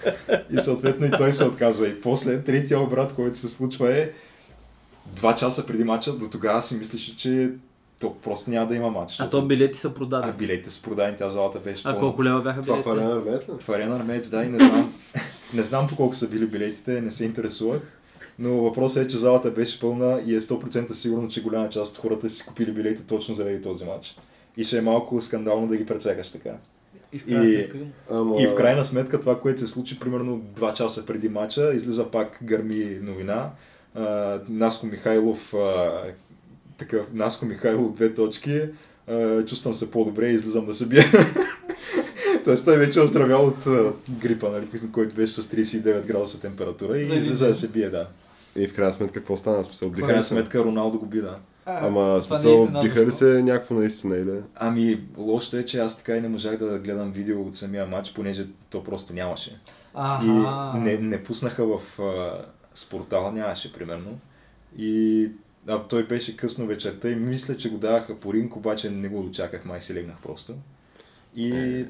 [SPEAKER 3] И съответно и той се отказва. И после третия обрат, който се случва е два часа преди матча, до тогава си мислеше, че то просто няма да има матч.
[SPEAKER 2] А то билети са
[SPEAKER 3] а
[SPEAKER 2] продадени.
[SPEAKER 3] билетите са продадени, тя залата беше
[SPEAKER 2] А колко лева бяха
[SPEAKER 1] Това в? Арена Армеец?
[SPEAKER 3] В Арена Армеец, да, и не знам, не знам по колко са били билетите, не се интересувах. Но въпросът е, че залата беше пълна и е 100% сигурно, че голяма част от хората си купили билети точно заради този матч. И ще е малко скандално да ги прецакаш така.
[SPEAKER 2] И в крайна
[SPEAKER 3] И-
[SPEAKER 2] сметка
[SPEAKER 1] Ама...
[SPEAKER 3] И в крайна сметка това, което се случи примерно 2 часа преди матча, излиза пак гърми новина. А, Наско Михайлов, а, такъв, Наско Михайлов, две точки, а, чувствам се по-добре и излизам да се бия. Тоест той вече е оздравял от грипа, нали, който беше с 39 градуса температура и
[SPEAKER 2] ден.
[SPEAKER 3] да се бие, да.
[SPEAKER 1] И в крайна сметка какво стана? Смисъл,
[SPEAKER 3] В крайна сметка Роналдо го би, да.
[SPEAKER 2] А,
[SPEAKER 1] Ама,
[SPEAKER 2] е
[SPEAKER 1] смисъл, биха ли се някакво наистина или?
[SPEAKER 3] Ами, лошото е, че аз така и не можах да гледам видео от самия матч, понеже то просто нямаше. И
[SPEAKER 2] Аха.
[SPEAKER 3] не, не пуснаха в а, спортала, нямаше примерно. И а, той беше късно вечерта и мисля, че го даваха по ринг, обаче не го дочаках, май си легнах просто. И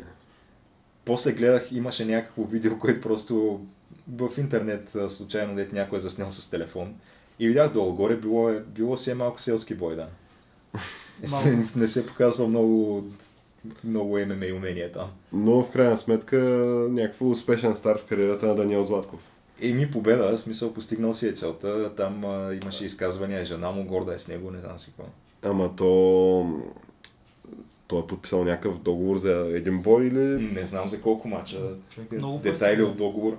[SPEAKER 3] после гледах, имаше някакво видео, което просто в интернет случайно дете някой е заснел с телефон. И видях долу-горе, било, е, било си е малко селски бой, да.
[SPEAKER 2] Малко.
[SPEAKER 3] не се показва много, много ММА умения там.
[SPEAKER 1] Но в крайна сметка някакво успешен старт в кариерата на Даниел Златков.
[SPEAKER 3] Еми победа, в смисъл постигнал си е целта, там а, имаше изказвания, жена му горда е с него, не знам си какво.
[SPEAKER 1] Ама то... Той е подписал някакъв договор за един бой или...
[SPEAKER 3] Не знам за колко мача,
[SPEAKER 2] Човек, много
[SPEAKER 3] детайли от договор,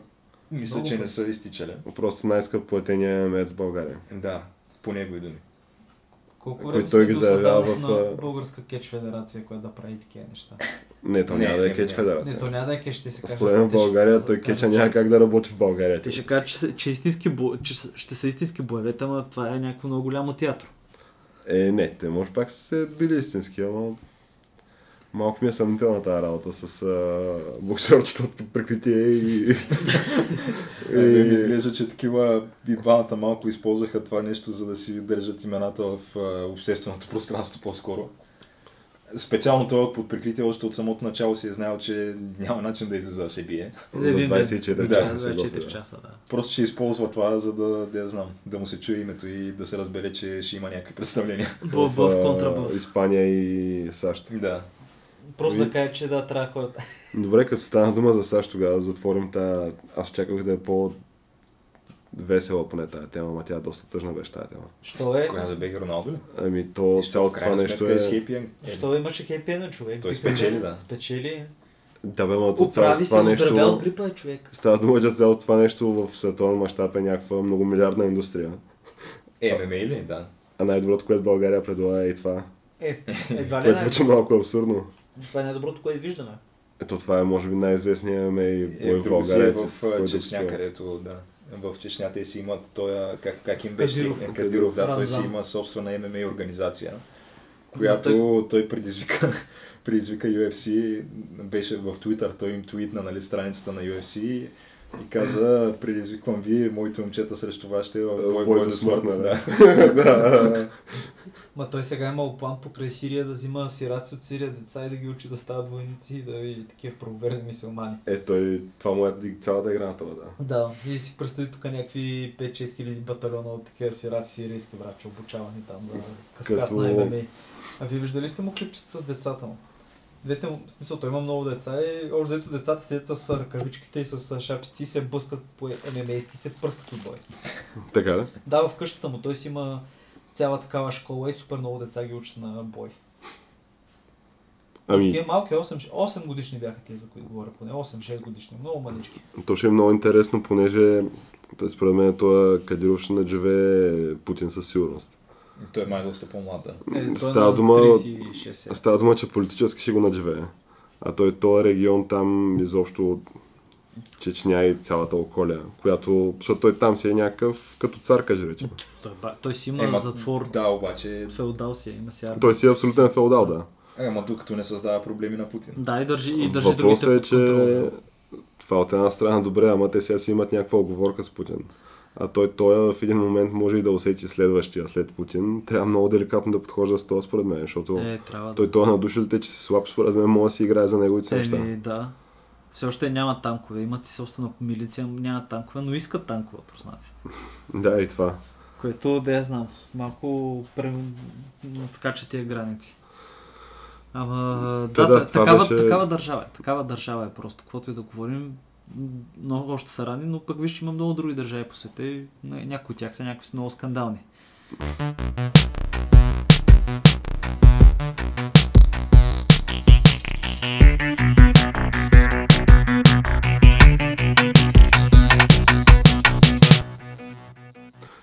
[SPEAKER 3] мисля,
[SPEAKER 2] Много
[SPEAKER 3] че не са изтичали.
[SPEAKER 1] Просто най-скъп платения мец в България.
[SPEAKER 3] Да, по негови думи.
[SPEAKER 2] Колко
[SPEAKER 1] Който
[SPEAKER 2] време
[SPEAKER 1] той ги заявява в,
[SPEAKER 2] на българска кетч федерация, която да прави такива неща.
[SPEAKER 1] Не, то
[SPEAKER 3] Не,
[SPEAKER 1] няма да е кетч федерация.
[SPEAKER 2] Не, то няма да е кетч, ще се каже.
[SPEAKER 1] Според в
[SPEAKER 2] те
[SPEAKER 1] България
[SPEAKER 2] казват-
[SPEAKER 1] той кетча няма как да работи в България.
[SPEAKER 2] Те ще кажат, че, че, истински че ще са истински боевете, ама това е някакво много голямо театро.
[SPEAKER 1] Е, не, те може пак са били истински, ама малко ми е съмнителна тази работа с а, боксерчето от прикритие и...
[SPEAKER 3] Е, ми изглежда, че такива и двамата малко използваха това нещо, за да си държат имената в а, общественото пространство по-скоро. Специално той от под прикритие още от самото начало си е знаел, че няма начин да излиза да се бие.
[SPEAKER 1] За
[SPEAKER 2] един ден.
[SPEAKER 1] 24
[SPEAKER 3] Да,
[SPEAKER 1] часа
[SPEAKER 2] За
[SPEAKER 1] се
[SPEAKER 2] 4
[SPEAKER 1] готви.
[SPEAKER 2] часа, да.
[SPEAKER 3] Просто ще използва това, за да, да я знам, да му се чуе името и да се разбере, че ще има някакви представления.
[SPEAKER 2] В, в,
[SPEAKER 1] а,
[SPEAKER 2] контрабъв.
[SPEAKER 1] Испания и САЩ.
[SPEAKER 3] Да.
[SPEAKER 2] Просто
[SPEAKER 1] Ви-
[SPEAKER 2] да кажа, че да, трябва хората.
[SPEAKER 1] Добре, като стана дума за САЩ, тогава да затворим тази... Аз чаках да е по весела поне тази тема, ама тя е доста тъжна беше тази тема.
[SPEAKER 2] Що е?
[SPEAKER 3] Коя за Беги Роналдо ли?
[SPEAKER 1] Ами то
[SPEAKER 3] Нищо,
[SPEAKER 1] цялото това нещо е...
[SPEAKER 3] е хепи енд.
[SPEAKER 2] Що имаше хепи на човек?
[SPEAKER 3] Той спечели,
[SPEAKER 2] се-
[SPEAKER 3] да.
[SPEAKER 2] Спечели.
[SPEAKER 1] Да, бе,
[SPEAKER 2] Оправи
[SPEAKER 1] цялото
[SPEAKER 2] се,
[SPEAKER 1] това
[SPEAKER 2] оздравя от грипа е човек.
[SPEAKER 1] Става дума, че цялото това нещо в световен мащаб е някаква многомилиардна индустрия.
[SPEAKER 3] Е, ММА ли? Да.
[SPEAKER 1] А най-доброто, което България предлага е и това.
[SPEAKER 2] Е, едва ли
[SPEAKER 1] Което
[SPEAKER 2] е
[SPEAKER 1] малко абсурдно.
[SPEAKER 2] Това е най-доброто, което виждаме.
[SPEAKER 1] Ето това е може би най-известният мей
[SPEAKER 3] Е,
[SPEAKER 1] бой
[SPEAKER 3] в
[SPEAKER 1] в
[SPEAKER 3] Русия,
[SPEAKER 1] България.
[SPEAKER 3] в
[SPEAKER 1] се
[SPEAKER 3] Чечня, където, да. В Чечня те си имат тоя, как, как им беше?
[SPEAKER 2] Кадиров.
[SPEAKER 3] Кадиров, Кадиров да, той си има собствена ММА организация, която той предизвика, предизвика UFC, беше в Twitter, той им твитна нали, страницата на UFC и каза, предизвиквам ви, моите момчета срещу вашите в бой, бой, до смърт. Да.
[SPEAKER 1] да.
[SPEAKER 2] Ма той сега има план покрай Сирия да взима сираци от Сирия деца и да ги учи да стават войници и да види такива правоверни мисиомани.
[SPEAKER 1] Е, той, това му е цялата игра на това, да.
[SPEAKER 2] Да, и си представи тук някакви 5-6 хиляди батальона от такива сираци сирийски врачи, обучавани там да Кавказ
[SPEAKER 1] Като-
[SPEAKER 2] на ММА. А вие виждали сте му клипчета с децата му? Двете му, в смисъл, той има много деца и още дето децата седят с ръкавичките и с шапчици и се блъскат по ММА-ски се пръскат от бой.
[SPEAKER 1] Така да?
[SPEAKER 2] Да, в къщата му той си има цяла такава школа и супер много деца ги учат на бой.
[SPEAKER 1] Ами,
[SPEAKER 2] Такива малки, 8, 8 годишни бяха тия, за които говоря, поне 8-6 годишни, много малички.
[SPEAKER 1] то ще е много интересно, понеже според мен това Кадиров ще надживее Путин със сигурност.
[SPEAKER 3] Той е май доста по-млад.
[SPEAKER 2] Е, е
[SPEAKER 1] Става дума-
[SPEAKER 2] 36 сега.
[SPEAKER 1] Става дума, че политически ще го надживее. А той този регион там изобщо Чечня и цялата околия, която, защото той там си е някакъв като цар, каже рече.
[SPEAKER 2] Той, той си има
[SPEAKER 3] Ема,
[SPEAKER 2] затвор,
[SPEAKER 3] Да, обаче,
[SPEAKER 2] феодал си, е, има си армия.
[SPEAKER 1] Той си е абсолютен феодал, да.
[SPEAKER 3] ама докато не създава проблеми на Путин.
[SPEAKER 2] Да, и държи, и държи
[SPEAKER 1] Въпросът
[SPEAKER 2] другите
[SPEAKER 1] е,
[SPEAKER 2] под контрол.
[SPEAKER 1] че това от една страна добре, ама те сега си имат някаква оговорка с Путин. А той, той в един момент може и да усети следващия след Путин. Трябва много деликатно да подхожда с това, според мен, защото
[SPEAKER 2] Е, трябва
[SPEAKER 1] той, той на душите, че си слаб, според мен, може да си играе за неговите
[SPEAKER 2] да.
[SPEAKER 1] неща.
[SPEAKER 2] Да. Все още няма танкове, имат си собствена милиция, няма танкове, но искат танкове от руснаците.
[SPEAKER 1] Да, и това.
[SPEAKER 2] Което да я знам. Малко пре... надскача тия граници. Ама
[SPEAKER 1] Та
[SPEAKER 2] да,
[SPEAKER 1] да,
[SPEAKER 2] да такава,
[SPEAKER 1] беше-
[SPEAKER 2] такава държава е. Такава държава е просто. Каквото и да говорим, много още са рани, но пък виж, че има много други държави по света и ня- някои от тях са някакви много скандални.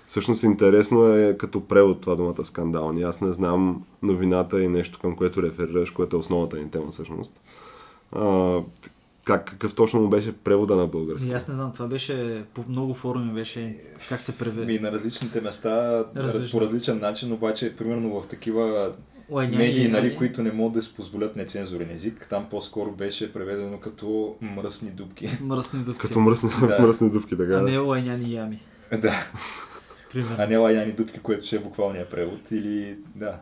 [SPEAKER 1] Всъщност интересно е като превод това думата скандални. Аз не знам новината и нещо към което реферираш, което е основната ни тема всъщност. А, как, какъв точно му беше превода на български?
[SPEAKER 2] И аз не знам, това беше по много форуми беше как се
[SPEAKER 3] И
[SPEAKER 2] преведе.
[SPEAKER 3] на различните места,
[SPEAKER 2] Различно.
[SPEAKER 3] по различен начин, обаче, примерно в такива
[SPEAKER 2] Ой, няма
[SPEAKER 3] медии,
[SPEAKER 2] и-
[SPEAKER 3] нали, които не могат да си позволят нецензурен език, там по-скоро беше преведено като мръсни дубки.
[SPEAKER 2] Мръсни дъвки.
[SPEAKER 1] Като мръсни,
[SPEAKER 3] Да.
[SPEAKER 1] мръсни дупки, така.
[SPEAKER 2] А не лайняни ями.
[SPEAKER 3] да,
[SPEAKER 2] Примерно.
[SPEAKER 3] а не лаяни дубки, което ще е буквалния превод. Или, да.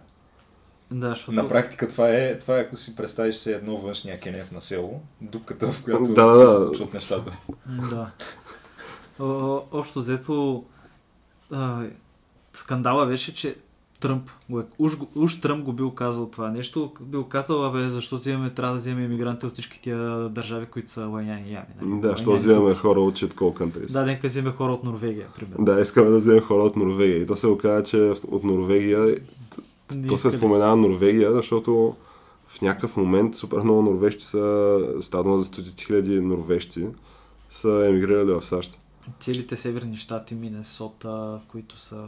[SPEAKER 2] Да, защото...
[SPEAKER 3] На практика това е, това е, ако си представиш се едно външния кенев на село, дупката, в която
[SPEAKER 1] Да, да,
[SPEAKER 3] се случват нещата.
[SPEAKER 2] Да. О, общо взето а, скандала беше, че Тръмп, го е, уж, го- уж Тръмп го бил казал това нещо, бил казал, абе, защо взимаме, трябва да вземем иммигранти от всички тия държави, които са лайняни ями. Нали?
[SPEAKER 1] Да, що
[SPEAKER 2] Лайняни
[SPEAKER 1] взимаме
[SPEAKER 2] дупки.
[SPEAKER 1] хора от call countries.
[SPEAKER 2] Да, нека вземе хора от Норвегия, примерно.
[SPEAKER 1] Да, искаме да вземем хора от Норвегия. И то се оказа, че от Норвегия,
[SPEAKER 2] Не
[SPEAKER 1] то се споменава Норвегия, защото в някакъв момент супер много норвежци са, дума за стотици хиляди норвежци, са емигрирали в САЩ.
[SPEAKER 2] Целите северни щати, Минесота, които са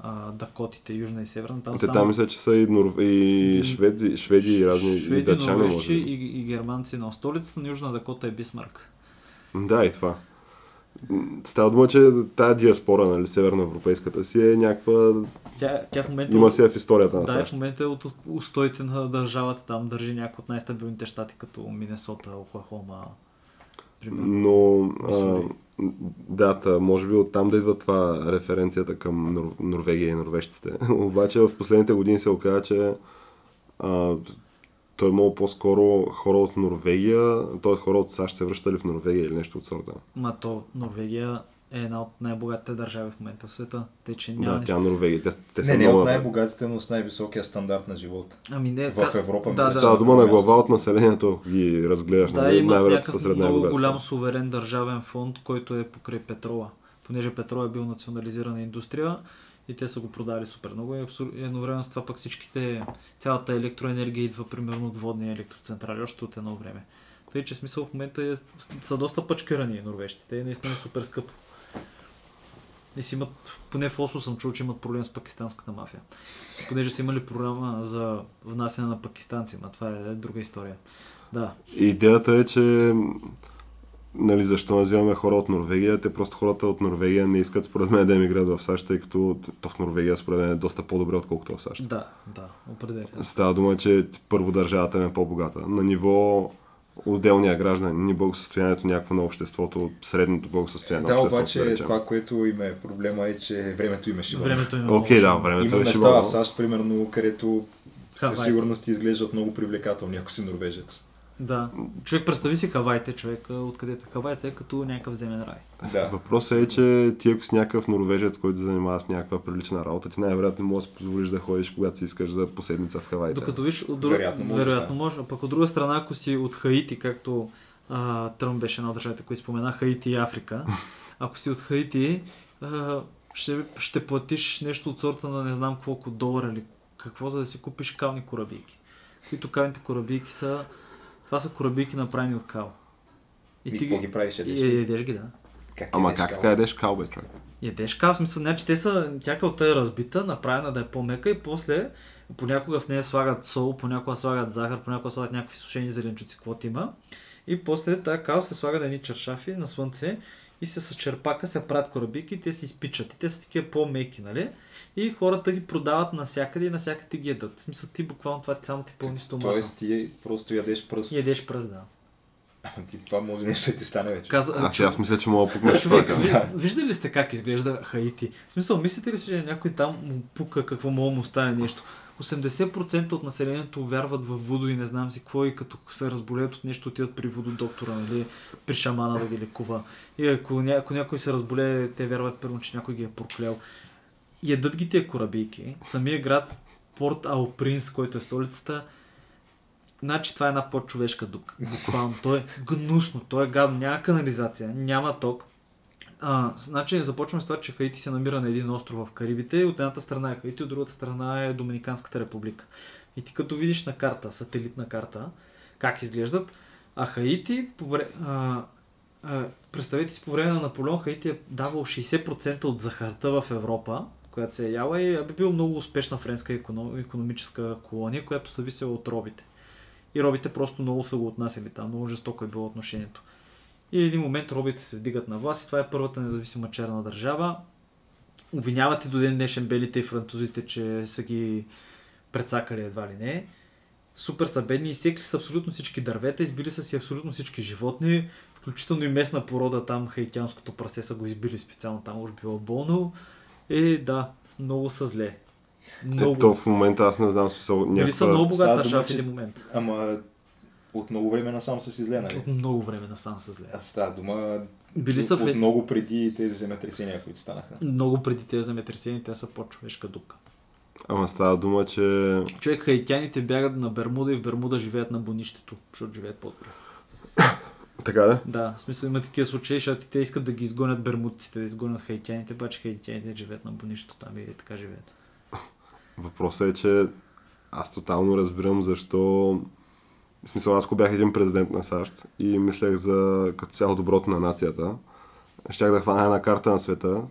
[SPEAKER 2] а, Дакотите, Южна и Северна, там
[SPEAKER 1] Те
[SPEAKER 2] само
[SPEAKER 1] там мисля, че са и, норв... и шведи, шведи и разни и
[SPEAKER 2] шведи,
[SPEAKER 1] датчани, може
[SPEAKER 2] норвежци
[SPEAKER 1] би.
[SPEAKER 2] и, и германци, но столицата на Южна Дакота е Бисмарк.
[SPEAKER 1] Да, и това. Става дума, че тая диаспора, нали, северноевропейската си е някаква...
[SPEAKER 2] Тя, тя в момента...
[SPEAKER 1] Има си в историята на
[SPEAKER 2] Да,
[SPEAKER 1] САЩ.
[SPEAKER 2] в момента е от устоите на държавата там държи някои от най-стабилните щати, като Миннесота, Оклахома, примерно.
[SPEAKER 1] Но, а,
[SPEAKER 2] Мисури.
[SPEAKER 1] да, та, може би оттам да идва това референцията към Нор... Норвегия и норвежците. Обаче в последните години се оказа, че а, той е имал по-скоро хора от Норвегия, т.е. хора от САЩ се връщали в Норвегия или нещо от сорта.
[SPEAKER 2] Ма то Норвегия е една от най-богатите държави в момента в света. Те, че няма
[SPEAKER 1] Да,
[SPEAKER 2] нищо.
[SPEAKER 1] тя е Норвегия. Те, те са
[SPEAKER 3] Не, не
[SPEAKER 1] много
[SPEAKER 3] от най-богатите, но с най-високия стандарт на живот.
[SPEAKER 2] Ами не,
[SPEAKER 3] В Европа,
[SPEAKER 2] да,
[SPEAKER 3] мисля,
[SPEAKER 2] да,
[SPEAKER 1] Става дума на глава от населението, ако ги разгледаш.
[SPEAKER 2] Да,
[SPEAKER 1] нали,
[SPEAKER 2] има някакъв много голям суверен държавен фонд, който е покрай петрола. Понеже петрола е бил национализирана индустрия и те са го продали супер много. И абсур- едновременно с това пък всичките, цялата електроенергия идва примерно от водни електроцентрали, още от едно време. Тъй, че смисъл в момента е, са доста пъчкирани норвежците и наистина е супер скъпо. И си имат, поне в Осло съм чул, че имат проблем с пакистанската мафия. Понеже са имали програма за внасяне на пакистанци, но това е друга история. Да.
[SPEAKER 1] Идеята е, че нали, защо не взимаме хора от Норвегия, те просто хората от Норвегия не искат според мен да емигрират в САЩ, тъй като то в Норвегия според мен е доста по-добре, отколкото в САЩ.
[SPEAKER 2] Да, да, определено.
[SPEAKER 1] Става дума, че първо държавата е по-богата. На ниво отделния граждан, ни благосъстоянието някакво на обществото, средното благосъстояние
[SPEAKER 3] Да,
[SPEAKER 1] на обществото.
[SPEAKER 3] обаче
[SPEAKER 1] речем.
[SPEAKER 3] това, което има е проблема е, че времето има шиба.
[SPEAKER 2] Времето им е
[SPEAKER 1] Окей,
[SPEAKER 2] много
[SPEAKER 1] да, времето
[SPEAKER 3] Има
[SPEAKER 1] е
[SPEAKER 3] места
[SPEAKER 1] шибало.
[SPEAKER 3] в САЩ, примерно, където със сигурност ти изглеждат много привлекателни, ако си норвежец.
[SPEAKER 2] Да. Човек, представи си Хавайте, човек, откъдето е Хавайте, е като някакъв земен рай.
[SPEAKER 3] Да.
[SPEAKER 1] Въпросът е, че ти ако си някакъв норвежец, който се занимава с някаква прилична работа, ти най-вероятно можеш да си позволиш да ходиш, когато си искаш за поседница в Хавайите.
[SPEAKER 2] Докато виж, от друг...
[SPEAKER 3] Вероятно може,
[SPEAKER 2] вероятно
[SPEAKER 3] да.
[SPEAKER 2] може. А пък от друга страна, ако си от Хаити, както а, Тръмп беше една от държавите, които спомена, Хаити и Африка, ако си от Хаити, а, ще, ще платиш нещо от сорта на не знам колко долара или какво, за да си купиш кални корабийки. Които калните корабийки са... Това са корабийки направени от кал.
[SPEAKER 3] И, какво ги правиш?
[SPEAKER 2] и,
[SPEAKER 3] Ядеш?
[SPEAKER 2] и
[SPEAKER 3] ли?
[SPEAKER 2] ядеш ги, да.
[SPEAKER 3] Как
[SPEAKER 1] Ама
[SPEAKER 3] ядеш
[SPEAKER 1] как така едеш кал, бе, човек?
[SPEAKER 2] Ядеш кал, в смисъл, значи те са, тя калта е разбита, направена да е по-мека и после понякога в нея слагат сол, понякога слагат захар, понякога слагат някакви сушени зеленчуци, каквото има. И после тази кал се слага на едни чершафи на слънце и се с черпака се правят корабики и те се изпичат. И те са такива по-меки, нали? И хората ги продават навсякъде и навсякъде ги ядат. В смисъл ти буквално това ти само ти пълни стомаха.
[SPEAKER 3] Тоест ти просто ядеш пръст.
[SPEAKER 2] Ядеш пръст, да.
[SPEAKER 3] Ама ти това може нещо да ти стане вече.
[SPEAKER 2] Казва,
[SPEAKER 1] Аз,
[SPEAKER 2] чу-
[SPEAKER 1] аз мисля, че мога да пукнеш това.
[SPEAKER 2] Ви, виждали ли сте как изглежда Хаити? В смисъл, мислите ли си, че някой там му пука какво мога да му стане нещо? 80% от населението вярват в вудо и не знам си какво и като се разболеят от нещо отиват при вододоктора, нали, при шамана да ги лекува. И ако, ня, ако някой се разболее, те вярват първо, че някой ги е проклел. Ядат ги тия корабийки. Самия град Порт Ал Принс, който е столицата, Значи това е една по-човешка дупка. Буквално. То е гнусно, то е гадно. Няма канализация, няма ток. А, значи започваме с това, че Хаити се намира на един остров в Карибите. От едната страна е Хаити, от другата страна е Доминиканската република. И ти като видиш на карта, сателитна карта, как изглеждат, а Хаити, по вре... а, а, представете си, по време на Наполеон Хаити е давал 60% от захарта в Европа, която се е яла и би бил много успешна френска економ... економическа колония, която зависела от робите. И робите просто много са го отнасяли там, много жестоко е било отношението. И един момент робите се вдигат на власт и това е първата независима черна държава. Обвиняват и до ден днешен белите и французите, че са ги прецакали едва ли не. Супер са бедни, изсекли са абсолютно всички дървета, избили са си абсолютно всички животни, включително и местна порода там, хаитянското прасе са го избили специално, там уж било болно. И да, много са зле. Много.
[SPEAKER 1] Ето в момента аз не знам смисъл.
[SPEAKER 2] Били са
[SPEAKER 1] някаква-
[SPEAKER 2] много
[SPEAKER 3] Става
[SPEAKER 2] богат
[SPEAKER 3] дума,
[SPEAKER 2] държава в един момент.
[SPEAKER 3] Ама от много време насам са си зле, нали?
[SPEAKER 2] От много време насам са зле.
[SPEAKER 3] Аз става дума
[SPEAKER 2] Били са
[SPEAKER 3] от
[SPEAKER 2] в...
[SPEAKER 3] много преди тези земетресения, които станаха.
[SPEAKER 2] Много преди тези земетресения, те са по-човешка дупка.
[SPEAKER 1] Ама става дума, че
[SPEAKER 2] Човек, хаитяните бягат на Бермуда и в Бермуда живеят на бонището, защото живеят по-добре.
[SPEAKER 1] така да?
[SPEAKER 2] Да, в смисъл има такива случаи, защото те искат да ги изгонят бермудците, да изгонят хаитяните, обаче хаитяните живеят на бонището там и така живеят.
[SPEAKER 1] Въпросът е, че аз тотално разбирам защо... В смисъл, аз ако бях един президент на САЩ и мислех за като цяло доброто на нацията, щях да хвана една карта на света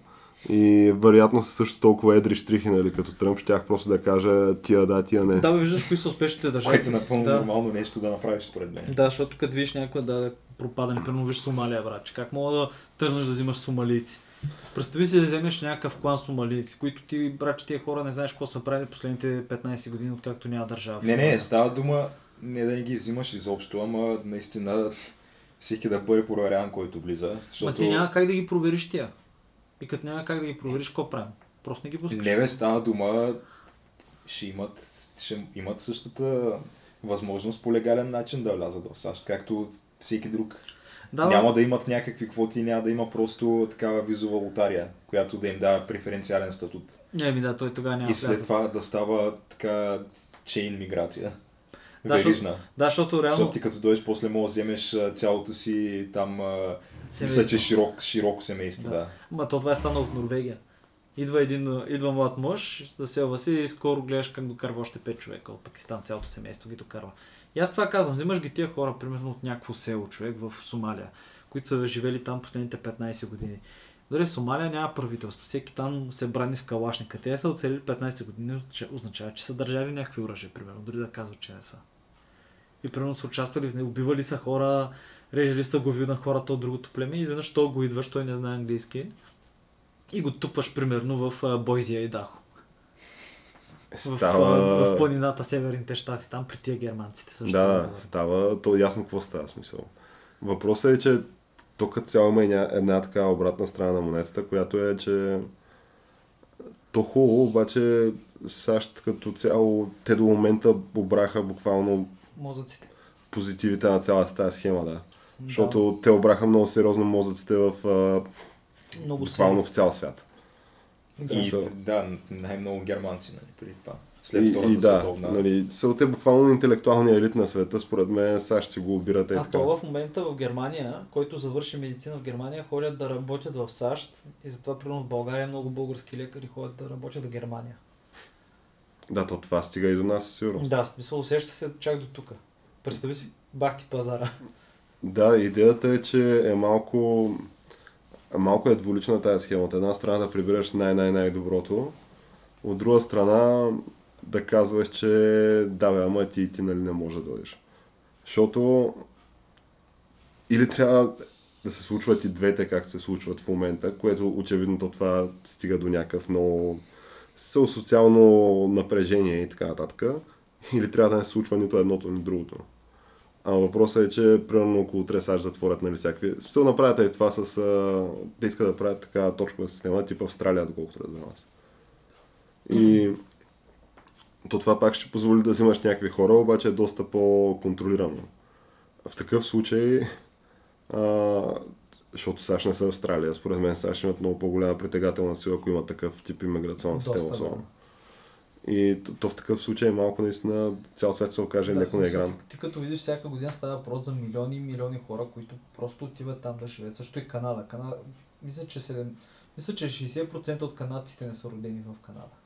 [SPEAKER 1] и вероятно са също толкова едри штрихи, нали, като Тръмп, щях просто да кажа тия да, тия не.
[SPEAKER 2] Да, бе, виждаш кои са успешните държави.
[SPEAKER 3] Което е напълно
[SPEAKER 2] да.
[SPEAKER 3] нормално нещо да направиш, според мен.
[SPEAKER 2] Да, защото като видиш някой да, да пропадане, примерно виж Сомалия, брат, че как мога да тръгнеш да взимаш сомалийци. Представи си да вземеш някакъв клан сомалийци, които ти, брат, че тия хора не знаеш какво са правили последните 15 години, откакто няма държава.
[SPEAKER 3] Не, не, става дума не да не ги взимаш изобщо, ама наистина всеки да бъде проверяван, който влиза.
[SPEAKER 2] Ма
[SPEAKER 3] Защото...
[SPEAKER 2] ти няма как да ги провериш тия. И като няма как да ги провериш, какво правим? Просто не ги пускаш.
[SPEAKER 3] Не бе, става дума, ще имат, ще имат същата възможност по легален начин да влязат в САЩ, както всеки друг.
[SPEAKER 2] Да,
[SPEAKER 3] няма да имат някакви квоти, няма да има просто такава визова лотария, която да им дава преференциален статут.
[SPEAKER 2] Не, ми да, той тогава няма
[SPEAKER 3] и след
[SPEAKER 2] влязат.
[SPEAKER 3] това да става така чейн миграция.
[SPEAKER 2] Да,
[SPEAKER 3] Верижна.
[SPEAKER 2] Да, защото реално...
[SPEAKER 3] Защото ти като дойдеш после мога да вземеш цялото си там, мисля, че широк, широко семейство,
[SPEAKER 2] Да.
[SPEAKER 3] да.
[SPEAKER 2] Ма то това е станало в Норвегия. Идва един, идва млад мъж, заселва се и скоро гледаш как докарва още 5 човека от Пакистан, цялото семейство ги докарва. И аз това казвам, взимаш ги тия хора, примерно от някакво село човек в Сомалия, които са живели там последните 15 години. Дори Сомалия няма правителство, всеки там се брани с калашника. Те са оцелили 15 години, означа- означава, че са държали някакви оръжия, примерно, дори да казват, че не са. И примерно са участвали в него, убивали са хора, режели са глави на хората от другото племе и изведнъж той го идваш, той не знае английски и го тупваш примерно в Бойзия и Дахо. В,
[SPEAKER 1] Става...
[SPEAKER 2] а, в планината Северните щати, там при тия германците също.
[SPEAKER 1] Да, става, то ясно какво става смисъл. Въпросът е, че тук като цяло има ня- една така обратна страна на монетата, която е, че то хубаво, обаче САЩ като цяло, те до момента обраха буквално
[SPEAKER 2] Мозъците.
[SPEAKER 1] позитивите на цялата тази схема, да.
[SPEAKER 2] Да.
[SPEAKER 1] Защото те обраха много сериозно мозъците в
[SPEAKER 2] много
[SPEAKER 1] буквално в цял свят.
[SPEAKER 3] И
[SPEAKER 1] са.
[SPEAKER 3] да, най-много германци, нали, преди това. След
[SPEAKER 1] И,
[SPEAKER 3] Втората
[SPEAKER 1] и да,
[SPEAKER 3] световна.
[SPEAKER 1] нали, са те буквално интелектуалния елит на света, според мен САЩ си го обират е
[SPEAKER 2] А
[SPEAKER 1] така.
[SPEAKER 2] то в момента в Германия, който завърши медицина в Германия, ходят да работят в САЩ и затова примерно в България много български лекари ходят да работят в Германия.
[SPEAKER 1] Да, то това стига и до нас, със сигурност.
[SPEAKER 2] Да, смисъл усеща се чак до тук. Представи си бахти пазара.
[SPEAKER 1] Да, идеята е, че е малко, малко е двулична тази схема. От една страна да прибереш най-най-най-доброто, от друга страна да казваш, че да бе, ама ти ти нали не може да дойдеш. Защото или трябва да се случват и двете, както се случват в момента, което очевидно то това стига до някакъв много со- социално напрежение и така нататък. Или трябва да не се случва нито едното, ни другото. А въпросът е, че примерно около 3 САЩ затворят нали, всякакви... Смисъл направят и това с... А... Те искат да правят така точкова система, тип Австралия, доколкото разбирам аз. И то това пак ще позволи да взимаш някакви хора, обаче е доста по-контролирано. В такъв случай, а, защото САЩ не са Австралия, според мен САЩ имат много по-голяма притегателна сила, ако има такъв тип иммиграционна система.
[SPEAKER 2] да.
[SPEAKER 1] И то, то в такъв случай малко наистина цял свет се окаже
[SPEAKER 2] Да,
[SPEAKER 1] леко неигран.
[SPEAKER 2] Ти, ти като видиш всяка година става въпрос за милиони и милиони хора, които просто отиват там да живеят. Също и Канада. Канада мисля, че 7... Мисля, че 60% от канадците не са родени в Канада.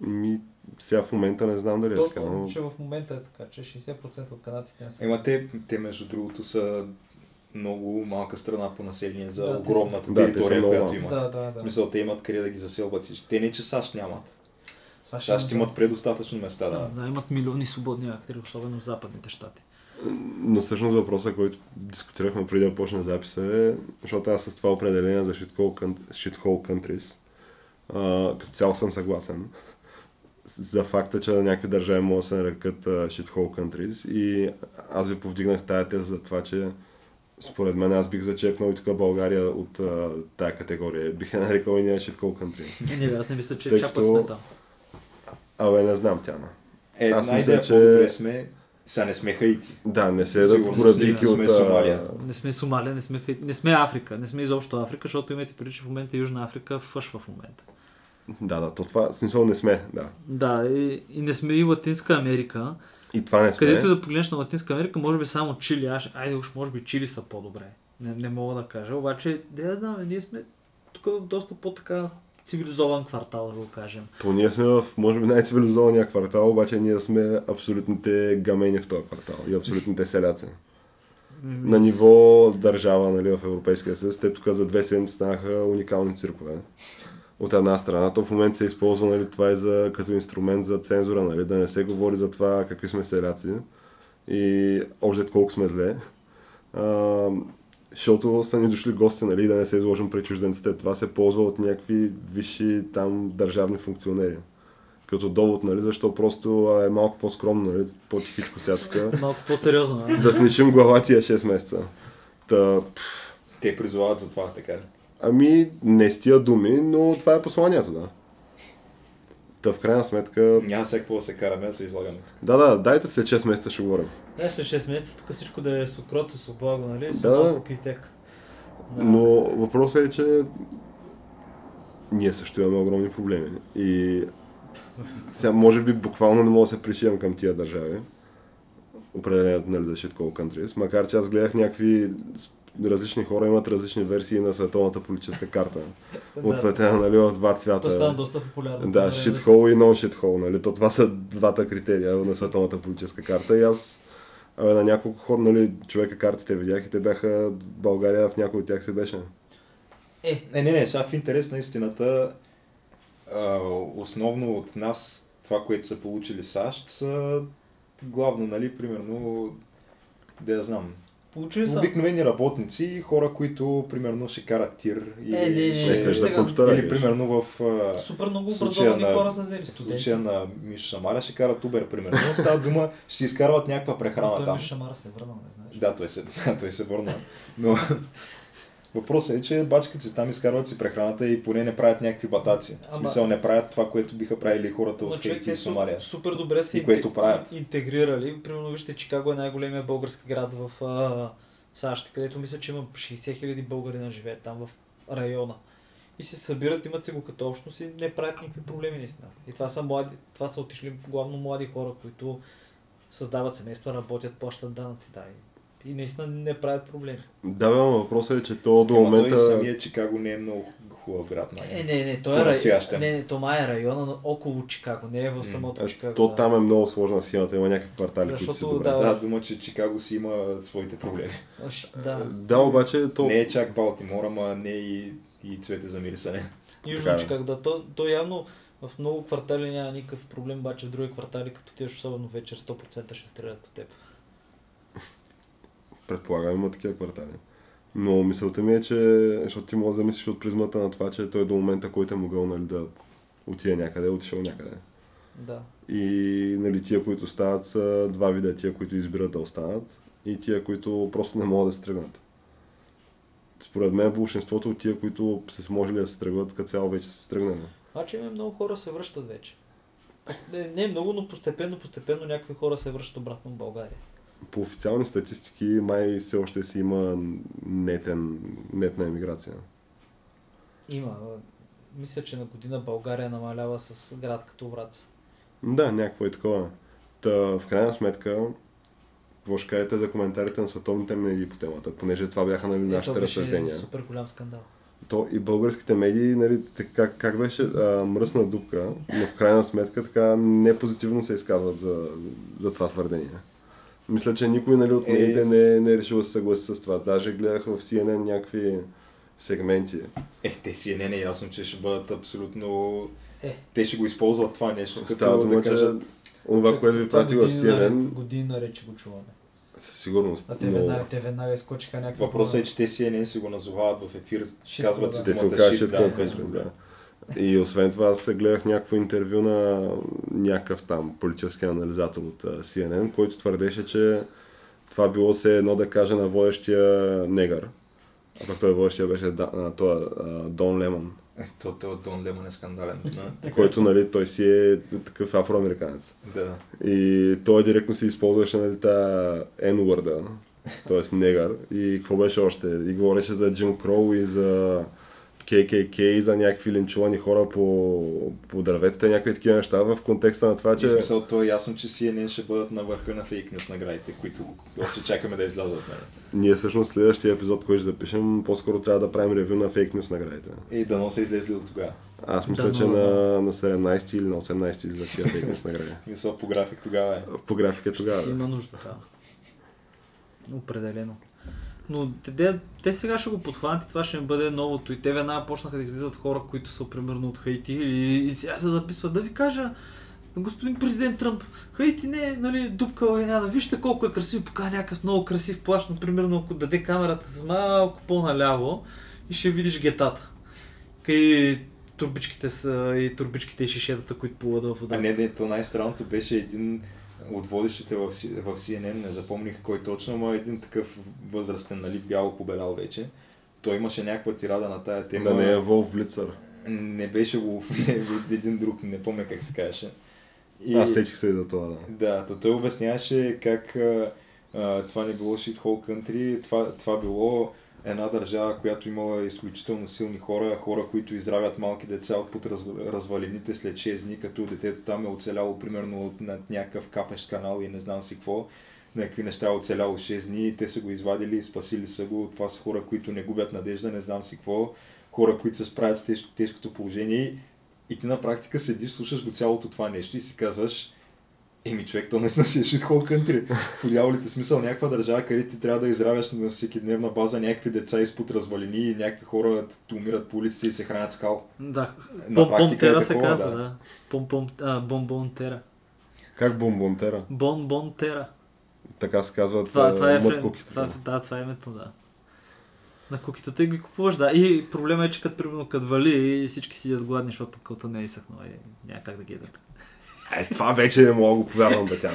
[SPEAKER 1] Ми, сега в момента не знам дали е така,
[SPEAKER 2] Точно,
[SPEAKER 1] но...
[SPEAKER 2] че в момента е така, че 60% от канадците не са
[SPEAKER 3] Ема те, те между другото са много малка страна по население за
[SPEAKER 2] Да,
[SPEAKER 3] огромната
[SPEAKER 1] са- да,
[SPEAKER 3] територия,
[SPEAKER 1] много
[SPEAKER 3] която имат.
[SPEAKER 2] Да, да,
[SPEAKER 3] В
[SPEAKER 2] да.
[SPEAKER 3] смисъл, те имат къде да ги заселват всички. Те не, че САЩ нямат.
[SPEAKER 2] САЩ,
[SPEAKER 3] САЩ имат предостатъчно места,
[SPEAKER 2] да,
[SPEAKER 3] да.
[SPEAKER 2] да, имат милиони свободни актери, особено в западните щати.
[SPEAKER 1] Но всъщност въпросът, който дискутирахме преди да почне записа е, защото аз с това определение за shithole, coun- shithole countries, като цяло съм съгласен за факта, че някакви държави могат да се нарекат а, shithole countries и аз ви повдигнах тая теза за това, че според мен аз бих зачекнал и тук България от а, тая категория. Бих я нарекал и ние shithole country.
[SPEAKER 2] Не, не, аз не мисля, че
[SPEAKER 1] Тъй
[SPEAKER 2] чапът
[SPEAKER 1] като-
[SPEAKER 2] сме там.
[SPEAKER 1] Абе, не знам Тяна.
[SPEAKER 3] Е,
[SPEAKER 1] Аз мисля, че-
[SPEAKER 3] сме, сега не сме хаити.
[SPEAKER 1] Да, не се едат
[SPEAKER 3] сигурност
[SPEAKER 1] градики
[SPEAKER 3] не
[SPEAKER 1] от...
[SPEAKER 3] сме Сомалия.
[SPEAKER 2] Не сме Сомалия, не сме, Хай- не сме Африка, не сме изобщо Африка, защото имате преди, че в момента Южна Африка фъшва в момента.
[SPEAKER 1] Да, да, то това, в смисъл не сме, да.
[SPEAKER 2] Да, и, и не сме и Латинска Америка.
[SPEAKER 1] И това не сме.
[SPEAKER 2] Където да погледнеш на Латинска Америка, може би само Чили. Аз, айде уж, може би Чили са по-добре. Не, не мога да кажа. Обаче, да знам, ние сме тук в доста по-така цивилизован квартал, да го кажем.
[SPEAKER 1] То ние сме в, може би, най-цивилизования квартал, обаче ние сме абсолютните гамени в този квартал и абсолютните селяци. На ниво държава нали, в Европейския съюз, те тук за две седмици станаха уникални циркове. От една страна, то в момента се използва нали, това и за, като инструмент за цензура, нали, да не се говори за това какви сме селяци и още колко сме зле. А, защото са ни дошли гости, нали, да не се изложим пред чужденците. Това се ползва от някакви висши там държавни функционери. Като довод, нали, защо просто е малко по-скромно, нали, по-тихичко сега тук.
[SPEAKER 2] Малко по-сериозно.
[SPEAKER 1] да снишим глава тия 6 месеца. Та,
[SPEAKER 3] Те призовават за това, така ли?
[SPEAKER 1] Ами, не с тия думи, но това е посланието, да. Та в крайна сметка,
[SPEAKER 3] Няма сега какво да се караме, да се излагаме.
[SPEAKER 1] да, да, дайте след 6 месеца ще говорим.
[SPEAKER 2] Да, след 6 месеца тук всичко да е с окрот, с облаго, нали? С
[SPEAKER 1] Да.
[SPEAKER 2] кисек. Да.
[SPEAKER 1] Но въпросът е, че ние също имаме огромни проблеми. И сега, може би, буквално не мога да се пришием към тия държави. Определението нали, за shitcall countries. Макар че аз гледах някакви различни хора имат различни версии на световната политическа карта. От света, нали, в два
[SPEAKER 2] То стана
[SPEAKER 1] цвята.
[SPEAKER 2] доста популярно.
[SPEAKER 1] Да, shithole и non-shithole, нали? То това са двата критерия на световната политическа карта. И аз абе, на няколко хора, нали, човека картите видях и те бяха, България в някой от тях се беше.
[SPEAKER 2] Е,
[SPEAKER 3] Не, не, не, сега в интерес на истината, а, основно от нас, това, което са получили САЩ, са главно, нали, примерно, да я знам,
[SPEAKER 2] получили са.
[SPEAKER 3] обикновени работници, хора, които, примерно, ще карат тир или,
[SPEAKER 2] Е, не,
[SPEAKER 3] ще,
[SPEAKER 2] не, сега-
[SPEAKER 1] компютъра.
[SPEAKER 3] или примерно в а,
[SPEAKER 2] Супер много
[SPEAKER 3] случая
[SPEAKER 2] образовани
[SPEAKER 3] на-
[SPEAKER 2] хора са взели
[SPEAKER 3] в
[SPEAKER 2] студенти.
[SPEAKER 3] случая на Миш Шамаля ще карат Uber, примерно. Става дума, ще си изкарват някаква прехрана
[SPEAKER 2] Той
[SPEAKER 3] там.
[SPEAKER 2] Миш Шамара се е върнал, не знаеш.
[SPEAKER 3] Да, той се, да, той се върна. Но въпросът е, че бачките си там изкарват си прехраната и поне не правят някакви батаци. В
[SPEAKER 2] Ама-
[SPEAKER 3] смисъл не правят това, което биха правили хората от Хейти и Сомалия.
[SPEAKER 2] супер добре
[SPEAKER 3] И което правят.
[SPEAKER 2] интегрирали. Примерно вижте, Чикаго е най-големия български град в а, САЩ, където мисля, че има 60 хиляди българи на живеят там в района. И се събират, имат си го като общност и не правят никакви проблеми наистина. И това са млади, това са отишли главно млади хора, които създават семейства, работят, плащат данъци, да. И, и наистина не правят проблеми.
[SPEAKER 1] Да, бе, въпросът е, че то до момента...
[SPEAKER 3] той самия Чикаго не е много хубав град. Нали?
[SPEAKER 2] Е, не, не, той е, рай... Не, не, това е района на около Чикаго, не е в самото
[SPEAKER 1] Е,
[SPEAKER 2] Чикаго.
[SPEAKER 1] то
[SPEAKER 2] да.
[SPEAKER 1] там е много сложна схемата, има някакви квартали, които си
[SPEAKER 2] Защото,
[SPEAKER 1] добре.
[SPEAKER 2] да,
[SPEAKER 3] Става дума, че Чикаго си има своите проблеми.
[SPEAKER 2] Да.
[SPEAKER 1] Да, обаче то...
[SPEAKER 3] Не е чак Балтимор, ама не и, и цвете за мирисане.
[SPEAKER 2] Южно
[SPEAKER 1] Така е.
[SPEAKER 2] Чикаго, да. То, то явно в много квартали няма никакъв проблем, обаче в други квартали, като тиш особено вечер, 100% ще стрелят по теб.
[SPEAKER 1] Предполагам, има такива квартали. Но мисълта ми е, че, защото ти можеш да мислиш от призмата на това, че той до момента, който е могъл нали, да отиде някъде, е отишъл някъде.
[SPEAKER 2] Да.
[SPEAKER 1] И нали, тия, които стават, са два вида. Тия, които избират да останат и тия, които просто не могат да се тръгнат. Според мен большинството от тия, които са сможели да се тръгват, като цяло вече са се тръгнали.
[SPEAKER 2] Има много хора се връщат вече. Не, не много, но постепенно, постепенно някакви хора се връщат обратно в България.
[SPEAKER 1] По официални статистики май все още си има нетен, нетна емиграция.
[SPEAKER 2] Има. Мисля, че на година България намалява с град като Враца.
[SPEAKER 1] Да, някакво е такова. Та, в крайна сметка, какво ще кажете за коментарите на световните медии по темата, понеже това бяха нали,
[SPEAKER 2] Е,
[SPEAKER 1] нашите разсъждения.
[SPEAKER 2] супер голям скандал.
[SPEAKER 1] То и българските медии, нали, как, как беше а, мръсна дупка, но в крайна сметка така непозитивно се изказват за, за това твърдение. Мисля, че никой нали, от
[SPEAKER 3] Е.
[SPEAKER 1] медиите не, не е решил да се съгласи с това. Даже гледах в CNN някакви сегменти.
[SPEAKER 3] Е, те си не е ясно, че ще бъдат абсолютно...
[SPEAKER 2] Е.
[SPEAKER 3] Те ще го използват това нещо, като
[SPEAKER 1] Става дума,
[SPEAKER 3] да
[SPEAKER 1] че
[SPEAKER 3] кажат...
[SPEAKER 1] това,
[SPEAKER 2] Човек,
[SPEAKER 1] което ви прати в CNN,
[SPEAKER 2] Години наред, че го чуваме.
[SPEAKER 1] със сигурност.
[SPEAKER 2] А те,
[SPEAKER 1] но...
[SPEAKER 2] веднага, те веднага изкочиха някакви
[SPEAKER 3] Въпросът е, че те CNN си го назовават в ефир,
[SPEAKER 2] Shit,
[SPEAKER 3] казват
[SPEAKER 2] да.
[SPEAKER 3] си
[SPEAKER 1] Те се
[SPEAKER 3] shit,
[SPEAKER 1] shit
[SPEAKER 3] да,
[SPEAKER 1] conference,
[SPEAKER 3] без
[SPEAKER 1] да. И освен това, аз гледах някакво интервю на някакъв там политически анализатор от CNN, който твърдеше, че това било се едно да каже на водещия негър. А пък той водещия беше да, той, Дон Лемон,
[SPEAKER 3] Е, То, то, Дон Лемон е скандален. да.
[SPEAKER 1] който нали, той си е такъв афроамериканец.
[SPEAKER 3] да.
[SPEAKER 1] И той директно си използваше нали, тази N-word, т.е. негър. И какво беше още? И говореше за Джим Кроу и за И за някакви линчувани хора по, по дърветата, някакви такива неща в контекста на това,
[SPEAKER 3] Че... В смисъл, то е ясно, че CNN ще бъдат на върха на фейк нюс наградите, които още чакаме да излязат. Нали?
[SPEAKER 1] Ние всъщност следващия епизод, който ще запишем, по-скоро трябва да правим ревю на фейк нюс наградите.
[SPEAKER 3] И дано са излезли от тогава.
[SPEAKER 1] Аз мисля,
[SPEAKER 2] Да,
[SPEAKER 1] че
[SPEAKER 2] но-
[SPEAKER 1] на, на 17 или на 18 за тия фейк нюс награди.
[SPEAKER 3] Смисъл, по график тогава е.
[SPEAKER 1] По графика тогава.
[SPEAKER 2] Си
[SPEAKER 1] да.
[SPEAKER 2] има нужда, да. Определено. Но те, те, сега ще го подхванат и това ще им бъде новото. И те веднага почнаха да излизат хора, които са примерно от Хаити и, и сега се записват. Да ви кажа, господин президент Тръмп, Хаити не е нали, дупка война. Вижте колко е красив, покажа някакъв много красив плащ, но примерно ако даде камерата с малко по-наляво и ще видиш гетата. И турбичките са и турбичките и шишетата, които плуват в вода.
[SPEAKER 3] А не, не, то най-странното беше един от водещите в, в CNN, не запомних кой точно, но един такъв възрастен, нали, бяло побелял вече. Той имаше някаква тирада на тая тема.
[SPEAKER 1] Да не е Волф Блицър.
[SPEAKER 3] не беше го един друг, не помня как се казваше. И...
[SPEAKER 1] Аз сетих се и за това, да.
[SPEAKER 3] Да, то той обясняваше как а, а, това не било shithole country, това, това било една държава, която имала изключително силни хора, хора, които изравят малки деца от под раз, развалините след 6 дни, като детето там е оцеляло примерно от над някакъв капещ канал и не знам си какво. Някакви неща е оцеляло 6 дни, те са го извадили, спасили са го. Това са хора, които не губят надежда, не знам си какво. Хора, които се справят с тежко, тежкото положение. И ти на практика седиш, слушаш го цялото това нещо и си казваш, Еми човек, то наистина си е shithole country. В дяволите смисъл някаква държава, където ти трябва да изравяш на всеки дневна база някакви деца изпод развалини и някакви хора умират по улиците и се хранят скал.
[SPEAKER 2] Да,
[SPEAKER 3] На
[SPEAKER 2] пом
[SPEAKER 3] практика е
[SPEAKER 2] тера се казва,
[SPEAKER 3] да.
[SPEAKER 2] да. Пом пом а, бон бон тера.
[SPEAKER 1] Как бомбонтера?
[SPEAKER 2] Бон бон тера.
[SPEAKER 1] Така се казват
[SPEAKER 2] Това, това е
[SPEAKER 1] мът куките.
[SPEAKER 2] това, да, това е името, да. На кукитата и ги купуваш, да. И проблема е, че като примерно като вали и всички сидят гладни, защото кълта не е изсъхнала и няма как да ги ядат.
[SPEAKER 1] Е, това вече не мога да го повярвам, тя.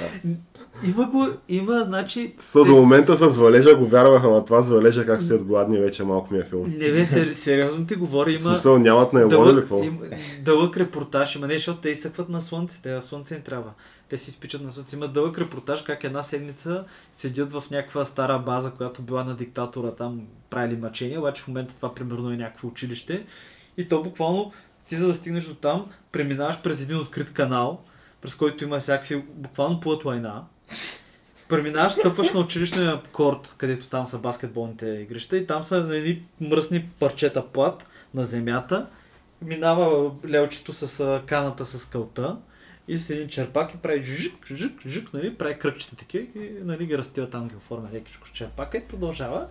[SPEAKER 2] Има го, има, значи...
[SPEAKER 1] Са до момента с валежа го вярваха, ама това с валежа как седят гладни вече малко ми е филм.
[SPEAKER 2] Не бе, сер, сериозно ти говоря, има...
[SPEAKER 1] смисъл нямат на елон или какво?
[SPEAKER 2] им, дълъг репортаж, има не, защото те изсъкват на слънце, те на слънце им трябва. Те си изпичат на слънце. Има дълъг репортаж как една седмица седят в някаква стара база, която била на диктатора, там правили мъчения, обаче в момента това примерно е някакво училище. И то буквално, ти за да стигнеш до там, преминаваш през един открит канал, през който има всякакви, буквално плътлайна. Преминаваш, стъпваш на училищния корт, където там са баскетболните игрища и там са едни мръсни парчета плат на земята. Минава лелчето с каната с кълта и с един черпак и прави жик, жик, жик, нали, прави кръгчета такива и нали, ги растива там, ги оформя лекичко с черпака и продължава.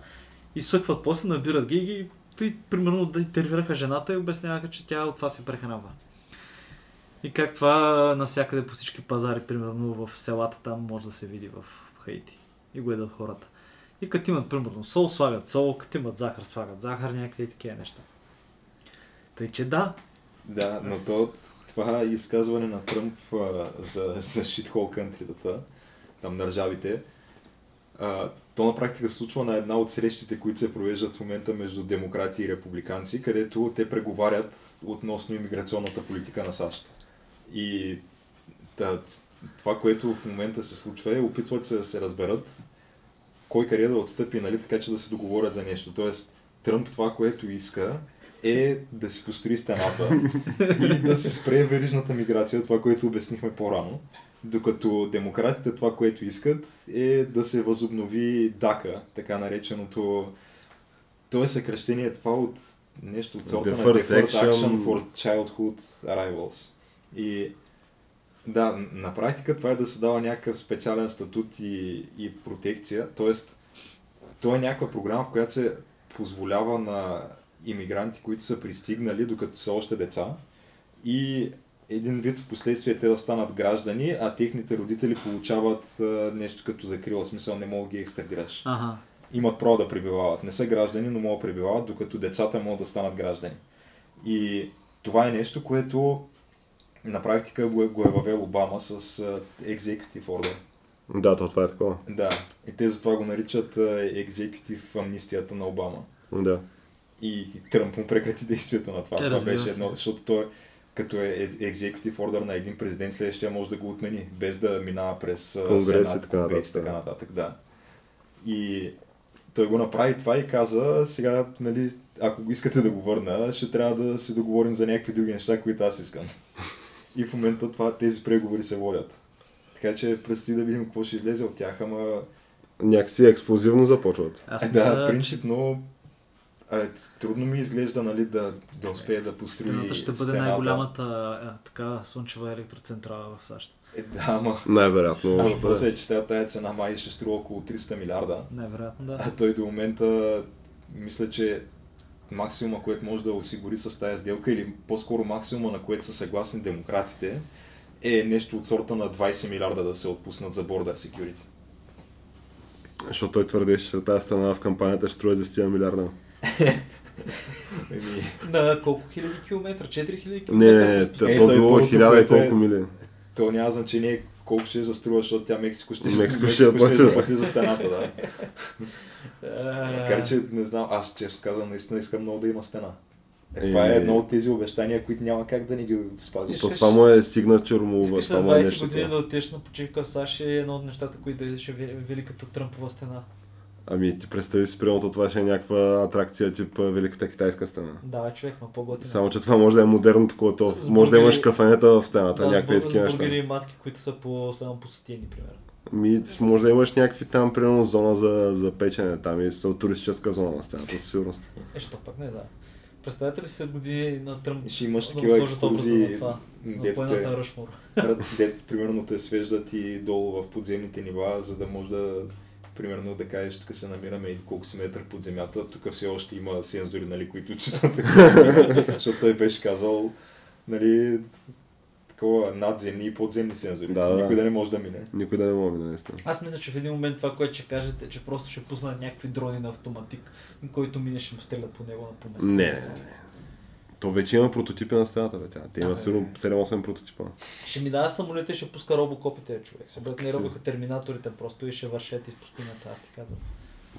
[SPEAKER 2] И съкват после, набират ги ги и, примерно да интервюраха жената и обясняваха, че тя от това се прехранва. И как това навсякъде по всички пазари, примерно в селата там може да се види в Хаити. И го едат хората. И като имат, примерно, сол, слагат сол, като имат захар, слагат захар, някакви такива неща. Тъй, че да,
[SPEAKER 3] Да, но то, това изказване на Тръмп а, за, за shithole country там държавите, а, то на практика се случва на една от срещите, които се провеждат в момента между демократи и републиканци, където те преговарят относно иммиграционната политика на САЩ. И да, това, което в момента се случва е, опитват се да се разберат кой къде да отстъпи, нали, така че да се договорят за нещо. Тоест, Тръмп това, което иска, е да си построи стената и да се спре верижната миграция, това, което обяснихме по-рано. Докато демократите това, което искат, е да се възобнови ДАКА, така нареченото... То е съкръщение това от нещо от сорта на
[SPEAKER 1] Deferred. Action
[SPEAKER 3] for Childhood Arrivals. И да, на практика това е да се дава някакъв специален статут и, и протекция. Тоест, то е някаква програма, в която се позволява на иммигранти, които са пристигнали, докато са още деца, и един вид в последствие те да станат граждани, а техните родители получават а, нещо като закрила, смисъл не могат да ги екстрадираш.
[SPEAKER 2] ага.
[SPEAKER 3] Имат право да пребивават. Не са граждани, но могат да пребивават, докато децата могат да станат граждани. И това е нещо, което на практика го е, го е въвел Обама с Executive Order.
[SPEAKER 1] Да, то това е такова.
[SPEAKER 3] Да, и те затова го наричат Executive амнистията на Обама.
[SPEAKER 1] Да.
[SPEAKER 3] И, и Тръмп му прекрати действието на това.
[SPEAKER 2] Е,
[SPEAKER 3] това беше
[SPEAKER 2] се.
[SPEAKER 3] едно, защото той като е executive order на един президент, следващия може да го отмени, без да минава през
[SPEAKER 1] Конгрес и
[SPEAKER 3] Сенат,
[SPEAKER 1] така
[SPEAKER 3] Конгрес и така
[SPEAKER 1] да.
[SPEAKER 3] нататък. Да. И той го направи това и каза, сега, нали, ако искате да го върна, ще трябва да се договорим за някакви други неща, които аз искам. И в момента това, тези преговори се водят. Така че предстои да видим какво ще излезе от тях, ама
[SPEAKER 1] Някакси експлозивно започват.
[SPEAKER 2] Аз
[SPEAKER 3] е,
[SPEAKER 2] мисля,
[SPEAKER 3] да, принципно а, трудно ми изглежда нали, да, да успее да построи
[SPEAKER 2] Стената ще бъде
[SPEAKER 3] стената.
[SPEAKER 2] най-голямата а, така слънчева електроцентрала в САЩ.
[SPEAKER 3] Е, да, ама...
[SPEAKER 1] Най-вероятно.
[SPEAKER 3] А въпросът е, че тая, тая цена май ще струва около 300 милиарда.
[SPEAKER 2] Най-вероятно, да.
[SPEAKER 3] А той до момента мисля, че максимума, което може да осигури с тази сделка, или по-скоро максимума, на което са съгласни демократите, е нещо от сорта на 20 милиарда да се отпуснат за Border Security.
[SPEAKER 1] Защото той твърдеше, че тази страна в кампанията ще струва 10 милиарда.
[SPEAKER 2] На колко хиляди километра? 4000
[SPEAKER 1] Не,
[SPEAKER 2] километра?
[SPEAKER 1] не, не,
[SPEAKER 2] Е,
[SPEAKER 1] то било хиляда и
[SPEAKER 3] което е-
[SPEAKER 1] колко мили.
[SPEAKER 3] то няма значение колко ще заструва, защото тя Мексико ще,
[SPEAKER 1] Мексико ще плати,
[SPEAKER 3] ще
[SPEAKER 1] да.
[SPEAKER 3] плати за стената, да. Макар, че не знам, аз често казвам, наистина искам много да има стена. Е,
[SPEAKER 1] Е,
[SPEAKER 3] това е
[SPEAKER 1] не.
[SPEAKER 3] едно от тези обещания, които няма как да ни ги спазиш.
[SPEAKER 1] То
[SPEAKER 2] Искаш-
[SPEAKER 1] това му е сигнатур му,
[SPEAKER 2] Искаш
[SPEAKER 1] това
[SPEAKER 2] на
[SPEAKER 1] му е
[SPEAKER 2] 20
[SPEAKER 1] нещо.
[SPEAKER 2] години да отидеш на почивка в САЩ е едно от нещата, които да идеш Великата Тръмпова стена.
[SPEAKER 1] Ами ти представи си, примерно това ще е някаква атракция тип Великата китайска стена.
[SPEAKER 2] Да, човек, ма по-готина.
[SPEAKER 1] Само, че това може да е модерно такова, то може да имаш кафенета в стената,
[SPEAKER 2] да,
[SPEAKER 1] някакви такива неща.
[SPEAKER 2] бургери и мацки, които са по, само по сотиени, примерно.
[SPEAKER 1] Ми, може да имаш някакви там, примерно, зона за, за печене там и са туристическа зона на стената, със сигурност.
[SPEAKER 2] Е, що пък не, да. Представете ли се години на Тръмп
[SPEAKER 3] ще имаш такива екскурзии,
[SPEAKER 2] Ръшмор.
[SPEAKER 3] Дето, примерно, те свеждат и долу в подземните нива, за да може да, примерно, да кажеш, тук се намираме и колко си метър под земята, тук все още има сензори, нали, които четат. Защото той беше казал, нали, такова надземни и подземни сензори.
[SPEAKER 1] Да, да.
[SPEAKER 3] Никой да не може да мине.
[SPEAKER 1] Никой да не може, наистина.
[SPEAKER 2] Аз мисля, че в един момент това, което ще кажете, е, че просто ще пуснат някакви дрони на автоматик, който мине ще му стрелят по него на помест.
[SPEAKER 1] Не, не, не. То вече има прототипи на стената, бе. Тя. Те има сигурно 7-8 прототипа.
[SPEAKER 2] Ще ми дава самолета и ще пуска робокопите, човек. Се бъдат не
[SPEAKER 1] Си.
[SPEAKER 2] робоха терминаторите просто и ще вършат из пустинята, аз ти казвам.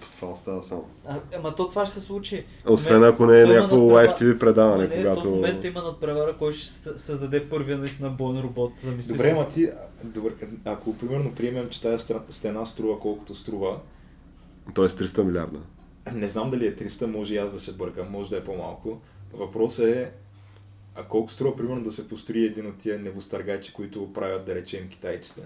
[SPEAKER 1] То Това остава само.
[SPEAKER 2] А, ама то това ще се случи.
[SPEAKER 1] Освен ако не е някакво лайв TV предаване,
[SPEAKER 2] не,
[SPEAKER 1] когато...
[SPEAKER 2] то в момента има надпревара, който ще съ- създаде първия наистина боен робот. Замисли
[SPEAKER 3] Добре, ама ти, добре, ако примерно приемем, че тази стена струва колкото струва,
[SPEAKER 1] Тоест 300 милиарда.
[SPEAKER 3] не знам дали е 300, може и аз да се бъркам, може да е по-малко. Въпросът е, а колко струва примерно да се построи един от тия небостъргачи, които правят, да речем, китайците?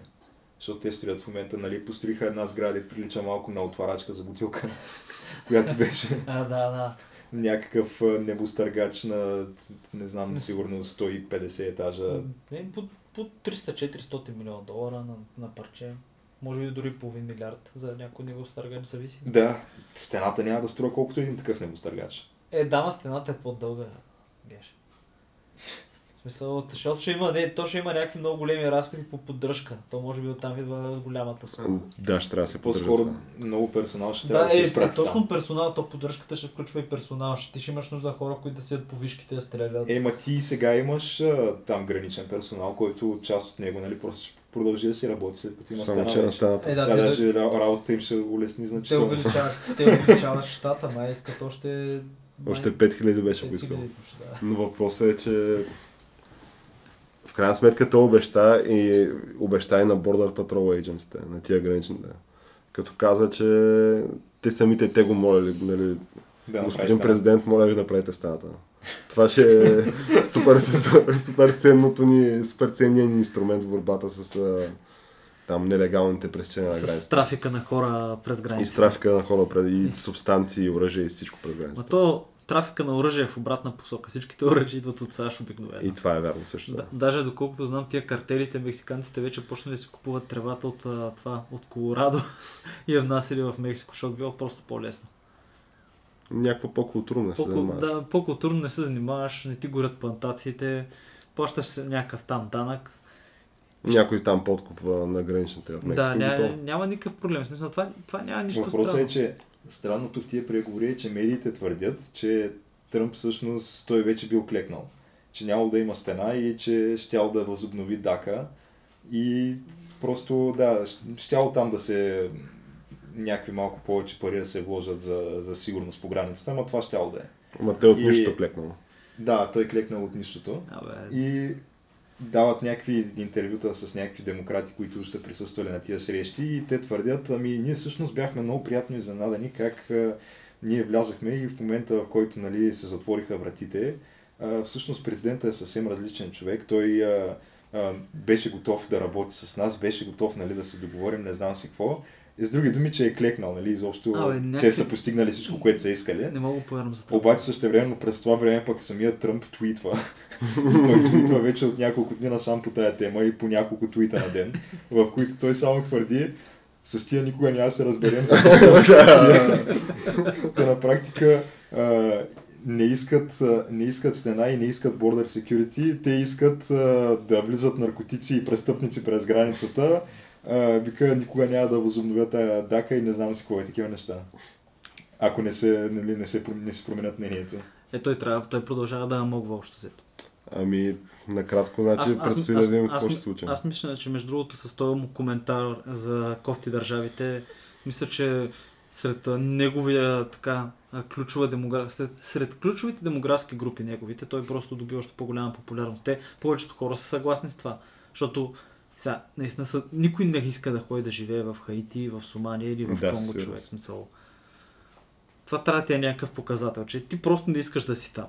[SPEAKER 3] Защото те строят в момента, нали, построиха една сграда и прилича малко на отварачка за бутилка, която беше
[SPEAKER 2] А, да, да.
[SPEAKER 3] някакъв небостъргач на, не знам, сигурно 150 етажа.
[SPEAKER 2] Не, по, по 300-400 милиона долара на, на парче. Може би дори половин милиард за някой ниво стъргач, зависи.
[SPEAKER 3] Да, стената няма да струва колкото един такъв небостъргач.
[SPEAKER 2] Е, дама, стената е по-дълга. Геш. В смисъл, защото ще има, не, то ще има някакви много големи разходи по поддръжка. То може би оттам идва голямата сума.
[SPEAKER 1] Да, ще трябва да се поддържа
[SPEAKER 3] По-скоро
[SPEAKER 1] това.
[SPEAKER 3] много персонал ще трябва
[SPEAKER 2] Да,
[SPEAKER 3] да, се
[SPEAKER 2] е, е,
[SPEAKER 3] изпрати
[SPEAKER 2] точно
[SPEAKER 3] там.
[SPEAKER 2] персонал, то поддръжката ще включва и персонал. Ще ти ще имаш нужда хора, които да седят по вишките да стрелят.
[SPEAKER 3] Е, ма ти сега имаш а, там граничен персонал, който част от него, нали, просто ще продължи да си работи след като има
[SPEAKER 1] Само,
[SPEAKER 3] стена
[SPEAKER 1] че стената.
[SPEAKER 2] Е,
[SPEAKER 3] Да,
[SPEAKER 2] да,
[SPEAKER 3] да,
[SPEAKER 2] те,
[SPEAKER 3] даже ра- работата им ще улесни
[SPEAKER 2] те,
[SPEAKER 3] значително.
[SPEAKER 2] увеличават, те увеличават щата, май искат още...
[SPEAKER 1] Още 5000 беше
[SPEAKER 2] 5000
[SPEAKER 1] поискал. Но въпросът е, че в крайна сметка той обеща и обеща и на Border Patrol Agency, на тия граничните. Като каза, че те самите те го молили, нали,
[SPEAKER 3] Да,
[SPEAKER 1] господин президент, моля ви направете стената. Това ще е супер, супер ценното ни, супер ценният ни инструмент в борбата с там нелегалните пресечения на
[SPEAKER 2] С
[SPEAKER 1] границата.
[SPEAKER 2] трафика на хора през
[SPEAKER 1] И
[SPEAKER 2] граница.
[SPEAKER 1] с трафика на хора, пред- и субстанции, и оръжие и всичко през границата.
[SPEAKER 2] то трафика на оръжие е в обратна посока. Всичките оръжия идват от САЩ обикновено.
[SPEAKER 1] И това е вярно също.
[SPEAKER 2] Да,
[SPEAKER 1] Да.
[SPEAKER 2] даже доколкото знам, тия картелите, мексиканците вече почнали да си купуват тревата от, а, това, от Колорадо и я внасяли в Мексико, защото било просто по-лесно.
[SPEAKER 1] Някакво по-културно не се занимаваш.
[SPEAKER 2] да, по-културно не се занимаваш, не ти горят плантациите, плащаш някакъв там данък.
[SPEAKER 1] Някой там подкупва на граничните в Мексико.
[SPEAKER 2] да, ня, няма никакъв проблем. В смисъл, това, това няма нищо
[SPEAKER 3] Въпросът
[SPEAKER 2] странно.
[SPEAKER 3] е, че странното в тия преговори е, че медиите твърдят, че Тръмп всъщност той вече бил клекнал. Че нямало да има стена и че щял да възобнови Дака. И просто, да, щял там да се някакви малко повече пари да се вложат за, за сигурност по границата, ама това щяло да е.
[SPEAKER 1] Ама те от
[SPEAKER 3] И-
[SPEAKER 1] нищо клекнало.
[SPEAKER 3] Да, той клекнал от нищото.
[SPEAKER 2] Абе,
[SPEAKER 3] И дават някакви интервюта с някакви демократи, които са присъствали на тия срещи и те твърдят, ами ние всъщност бяхме много приятно изненадани как а, ние влязахме и в момента, в който нали, се затвориха вратите, а, всъщност президента е съвсем различен човек. Той а, беше готов да работи с нас, беше готов нали, да се договорим, не знам си какво. И с други думи, че е клекнал, нали, изобщо
[SPEAKER 2] Абе,
[SPEAKER 3] те
[SPEAKER 2] някакси-
[SPEAKER 3] са постигнали всичко, което са искали.
[SPEAKER 2] не мога да повярвам за това.
[SPEAKER 3] Обаче също време през това време пък самият Тръмп твитва. И той твитва вече от няколко дни насам по тая тема и по няколко твита на ден, в които той само твърди с тия никога няма да се разберем. защото Те на практика а, не искат, а, не искат стена и не искат border security. Те искат а, да влизат наркотици и престъпници през границата. Вика, никога няма да възобновят тая дака и не знам си какво е такива неща. Ако не се, нали, не се, не се променят мнението.
[SPEAKER 2] Е, той, трябва, той продължава да намогва общо взето.
[SPEAKER 1] Ами, накратко, значи, предстои да видим какво ще се случи.
[SPEAKER 2] Аз мисля, че между другото с този му коментар за кофти държавите, мисля, че сред неговия така ключова демограф... сред, сред ключовите демографски групи неговите, той просто доби още по-голяма популярност. Те, повечето хора са съгласни с това, защото сега, наистина са, никой не иска да ходи да живее в Хаити, в Сомалия или в
[SPEAKER 1] Да,
[SPEAKER 2] Конго,
[SPEAKER 1] сигурно.
[SPEAKER 2] човек. Смисъл. Това трябва да ти е някакъв показател, че ти просто не искаш да си там.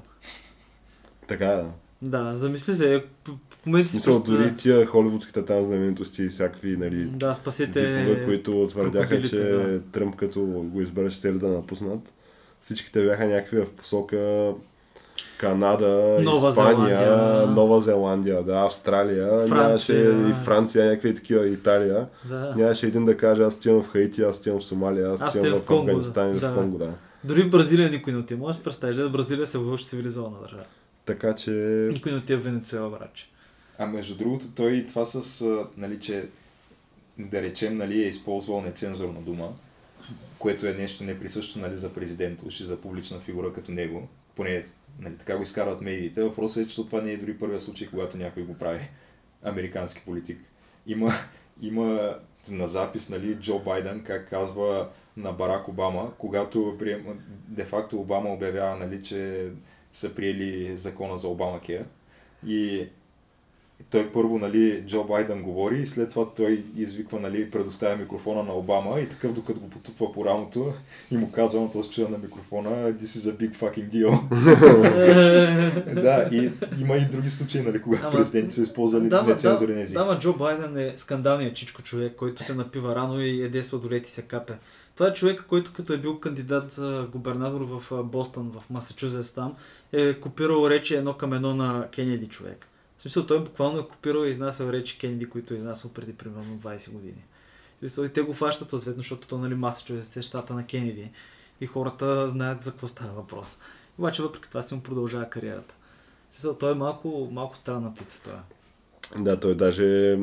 [SPEAKER 1] Така е, да.
[SPEAKER 2] Да, замисли се, п- в момента си
[SPEAKER 1] смисъл, дори тия холивудските там знаменитости и всякакви, нали,
[SPEAKER 2] Да, спасете.
[SPEAKER 1] бипове, които твърдяха, че
[SPEAKER 2] да.
[SPEAKER 1] Тръмп като го избере, ще да напуснат. Всичките бяха някакви в посока Канада,
[SPEAKER 2] Нова
[SPEAKER 1] Испания,
[SPEAKER 2] Зеландия.
[SPEAKER 1] Нова Зеландия, да, Австралия,
[SPEAKER 2] Франция.
[SPEAKER 1] нямаше и Франция, някакви такива, Италия.
[SPEAKER 2] Да.
[SPEAKER 1] Нямаше един да каже, аз отивам в Хаити, аз отивам в Сомалия, аз отивам в,
[SPEAKER 2] в
[SPEAKER 1] Афганистан и
[SPEAKER 2] да.
[SPEAKER 1] в Конго, да.
[SPEAKER 2] Дори в Бразилия никой не отива. Може да представиш, да Бразилия се вълши цивилизована държава.
[SPEAKER 1] Така че,
[SPEAKER 2] Никой не отива в Венецуела, братче.
[SPEAKER 3] А между другото, той и това с, нали, че да речем, нали, е използвал нецензурна дума, което е нещо неприсъщо нали, за президент, уж и за публична фигура като него. Поне нали, така го изкарват медиите. Въпросът е, че това не е дори първия случай, когато някой го прави. Американски политик. Има, има на запис нали, Джо Байден, как казва на Барак Обама, когато приема, де-факто Обама обявява, нали, че са приели закона за Обама Кер. И той първо, нали, Джо Байден говори и след това той извиква, нали, предоставя микрофона на Обама и такъв докато го потупва по рамото и му казва на този на микрофона This is a big fucking deal. да, и има и други случаи, нали, когато
[SPEAKER 2] Ама-
[SPEAKER 3] президенти са използвали
[SPEAKER 2] Да,
[SPEAKER 3] нецензурен език.
[SPEAKER 2] да, Джо Байден е скандалният чичко човек, който се напива рано и еде сладолет и се капе. Това е човек, който като е бил кандидат за губернатор в Бостън, в Масачузетс там, е копирал речи едно към едно на Кенеди човек. Смисъл, той буквално е копирал и изнасял речи Кенеди, които е изнасял преди примерно 20 години. Смисъл, и те го фащат съответно, защото то, нали, Масачузетс е щата на Кенеди. И хората знаят за какво става въпрос. Обаче въпреки това си му продължава кариерата. Смисъл, той е малко, малко странна птица това.
[SPEAKER 1] да, той даже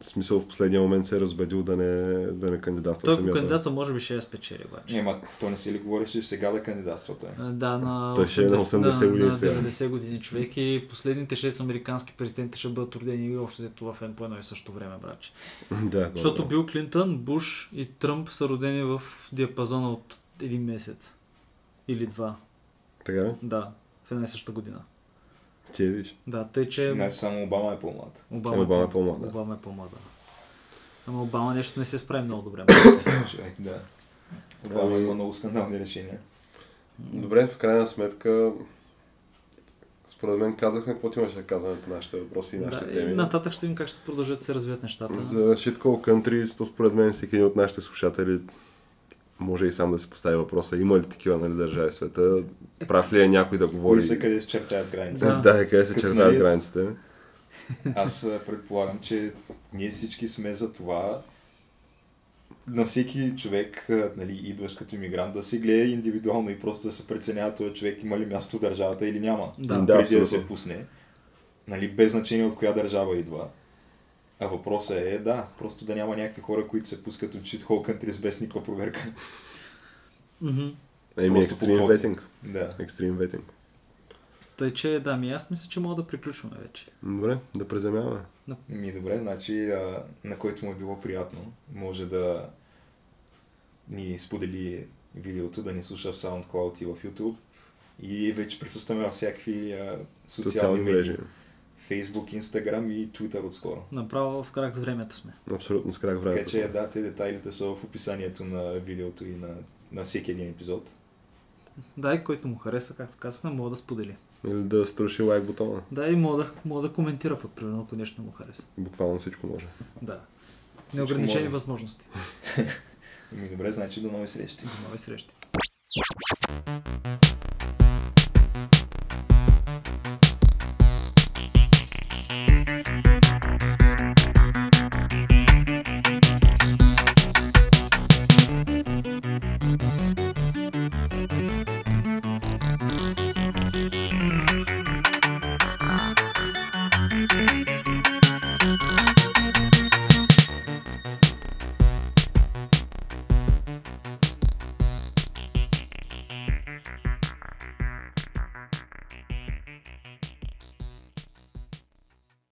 [SPEAKER 1] в смисъл в последния момент се е разбедил да не, да не кандидатства
[SPEAKER 2] Той ако кандидатства може би ще я спечели обаче.
[SPEAKER 3] Ема, то не си ли говореше че сега да кандидатства той?
[SPEAKER 2] А, Да, на
[SPEAKER 1] Той ще е на 80 години
[SPEAKER 2] на,
[SPEAKER 1] сега.
[SPEAKER 2] на 90 години човек и последните 6 американски президенти ще бъдат родени и общо взето в по едно и също време, братче.
[SPEAKER 1] да,
[SPEAKER 2] Защото
[SPEAKER 1] да.
[SPEAKER 2] Бил Клинтън, Буш и Тръмп са родени в диапазона от един месец. Или два.
[SPEAKER 1] Така ли?
[SPEAKER 2] Да, в една и съща година.
[SPEAKER 1] Ти я виж.
[SPEAKER 2] Да, тъй че
[SPEAKER 3] Значи само Обама е по-млад.
[SPEAKER 2] Обама,
[SPEAKER 1] Обама е по-млад, да.
[SPEAKER 2] Обама е по-млада. Ама Обама нещо не се справи много добре.
[SPEAKER 3] Човек, да. Обама има много скандални решения.
[SPEAKER 1] Добре, в крайна сметка, според мен казахме какво имаше да казваме по нашите въпроси и нашите
[SPEAKER 2] да, и
[SPEAKER 1] теми.
[SPEAKER 2] нататък ще видим как ще продължат да се развият нещата.
[SPEAKER 1] За Shitcall Country, то според мен всеки един от нашите слушатели може и сам да си постави въпроса, има ли такива нали, държави в света, прав ли е някой да говори.
[SPEAKER 3] Са къде се чертаят граници?
[SPEAKER 2] Да.
[SPEAKER 1] Да, да, къде се чертаят
[SPEAKER 3] нали-
[SPEAKER 1] границите.
[SPEAKER 3] Аз предполагам, че ние всички сме за това на всеки човек, нали, идващ като иммигрант, да се гледа индивидуално и просто да се преценява този човек има ли място в държавата или няма.
[SPEAKER 2] Да.
[SPEAKER 1] Да,
[SPEAKER 3] преди да
[SPEAKER 1] абсолютно.
[SPEAKER 3] се пусне. Нали, без значение от коя държава идва. А въпросът е, да, просто да няма някакви хора, които се пускат от shithole countries без никаква проверка.
[SPEAKER 2] Мгм.
[SPEAKER 1] Еми, екстрим ветинг.
[SPEAKER 3] Да.
[SPEAKER 1] Екстрим ветинг.
[SPEAKER 2] Тъй, че да, ми аз мисля, че мога да приключваме вече.
[SPEAKER 1] Добре, да преземяваме.
[SPEAKER 3] Ми добре, значи а, на който му е било приятно, може да ни сподели видеото, да ни слуша в SoundCloud и в YouTube. И вече присъстваме във всякакви а, социални,
[SPEAKER 1] Социални мрежи.
[SPEAKER 3] Facebook, Instagram и Twitter отскоро.
[SPEAKER 2] Направо в крак с времето сме.
[SPEAKER 1] Абсолютно с крак времето.
[SPEAKER 3] Така че да, те детайлите са в описанието на видеото и на, на всеки един епизод.
[SPEAKER 2] Да, и който му хареса, както казахме, мога да сподели.
[SPEAKER 1] Или да струши лайк бутона.
[SPEAKER 2] Да, и мога да, мога да коментира пък, примерно, ако нещо не му хареса.
[SPEAKER 1] Буквално всичко може.
[SPEAKER 2] Да.
[SPEAKER 3] Всичко
[SPEAKER 2] Неограничени
[SPEAKER 3] може.
[SPEAKER 2] възможности.
[SPEAKER 3] Ми добре, значи до нови срещи.
[SPEAKER 2] До нови срещи.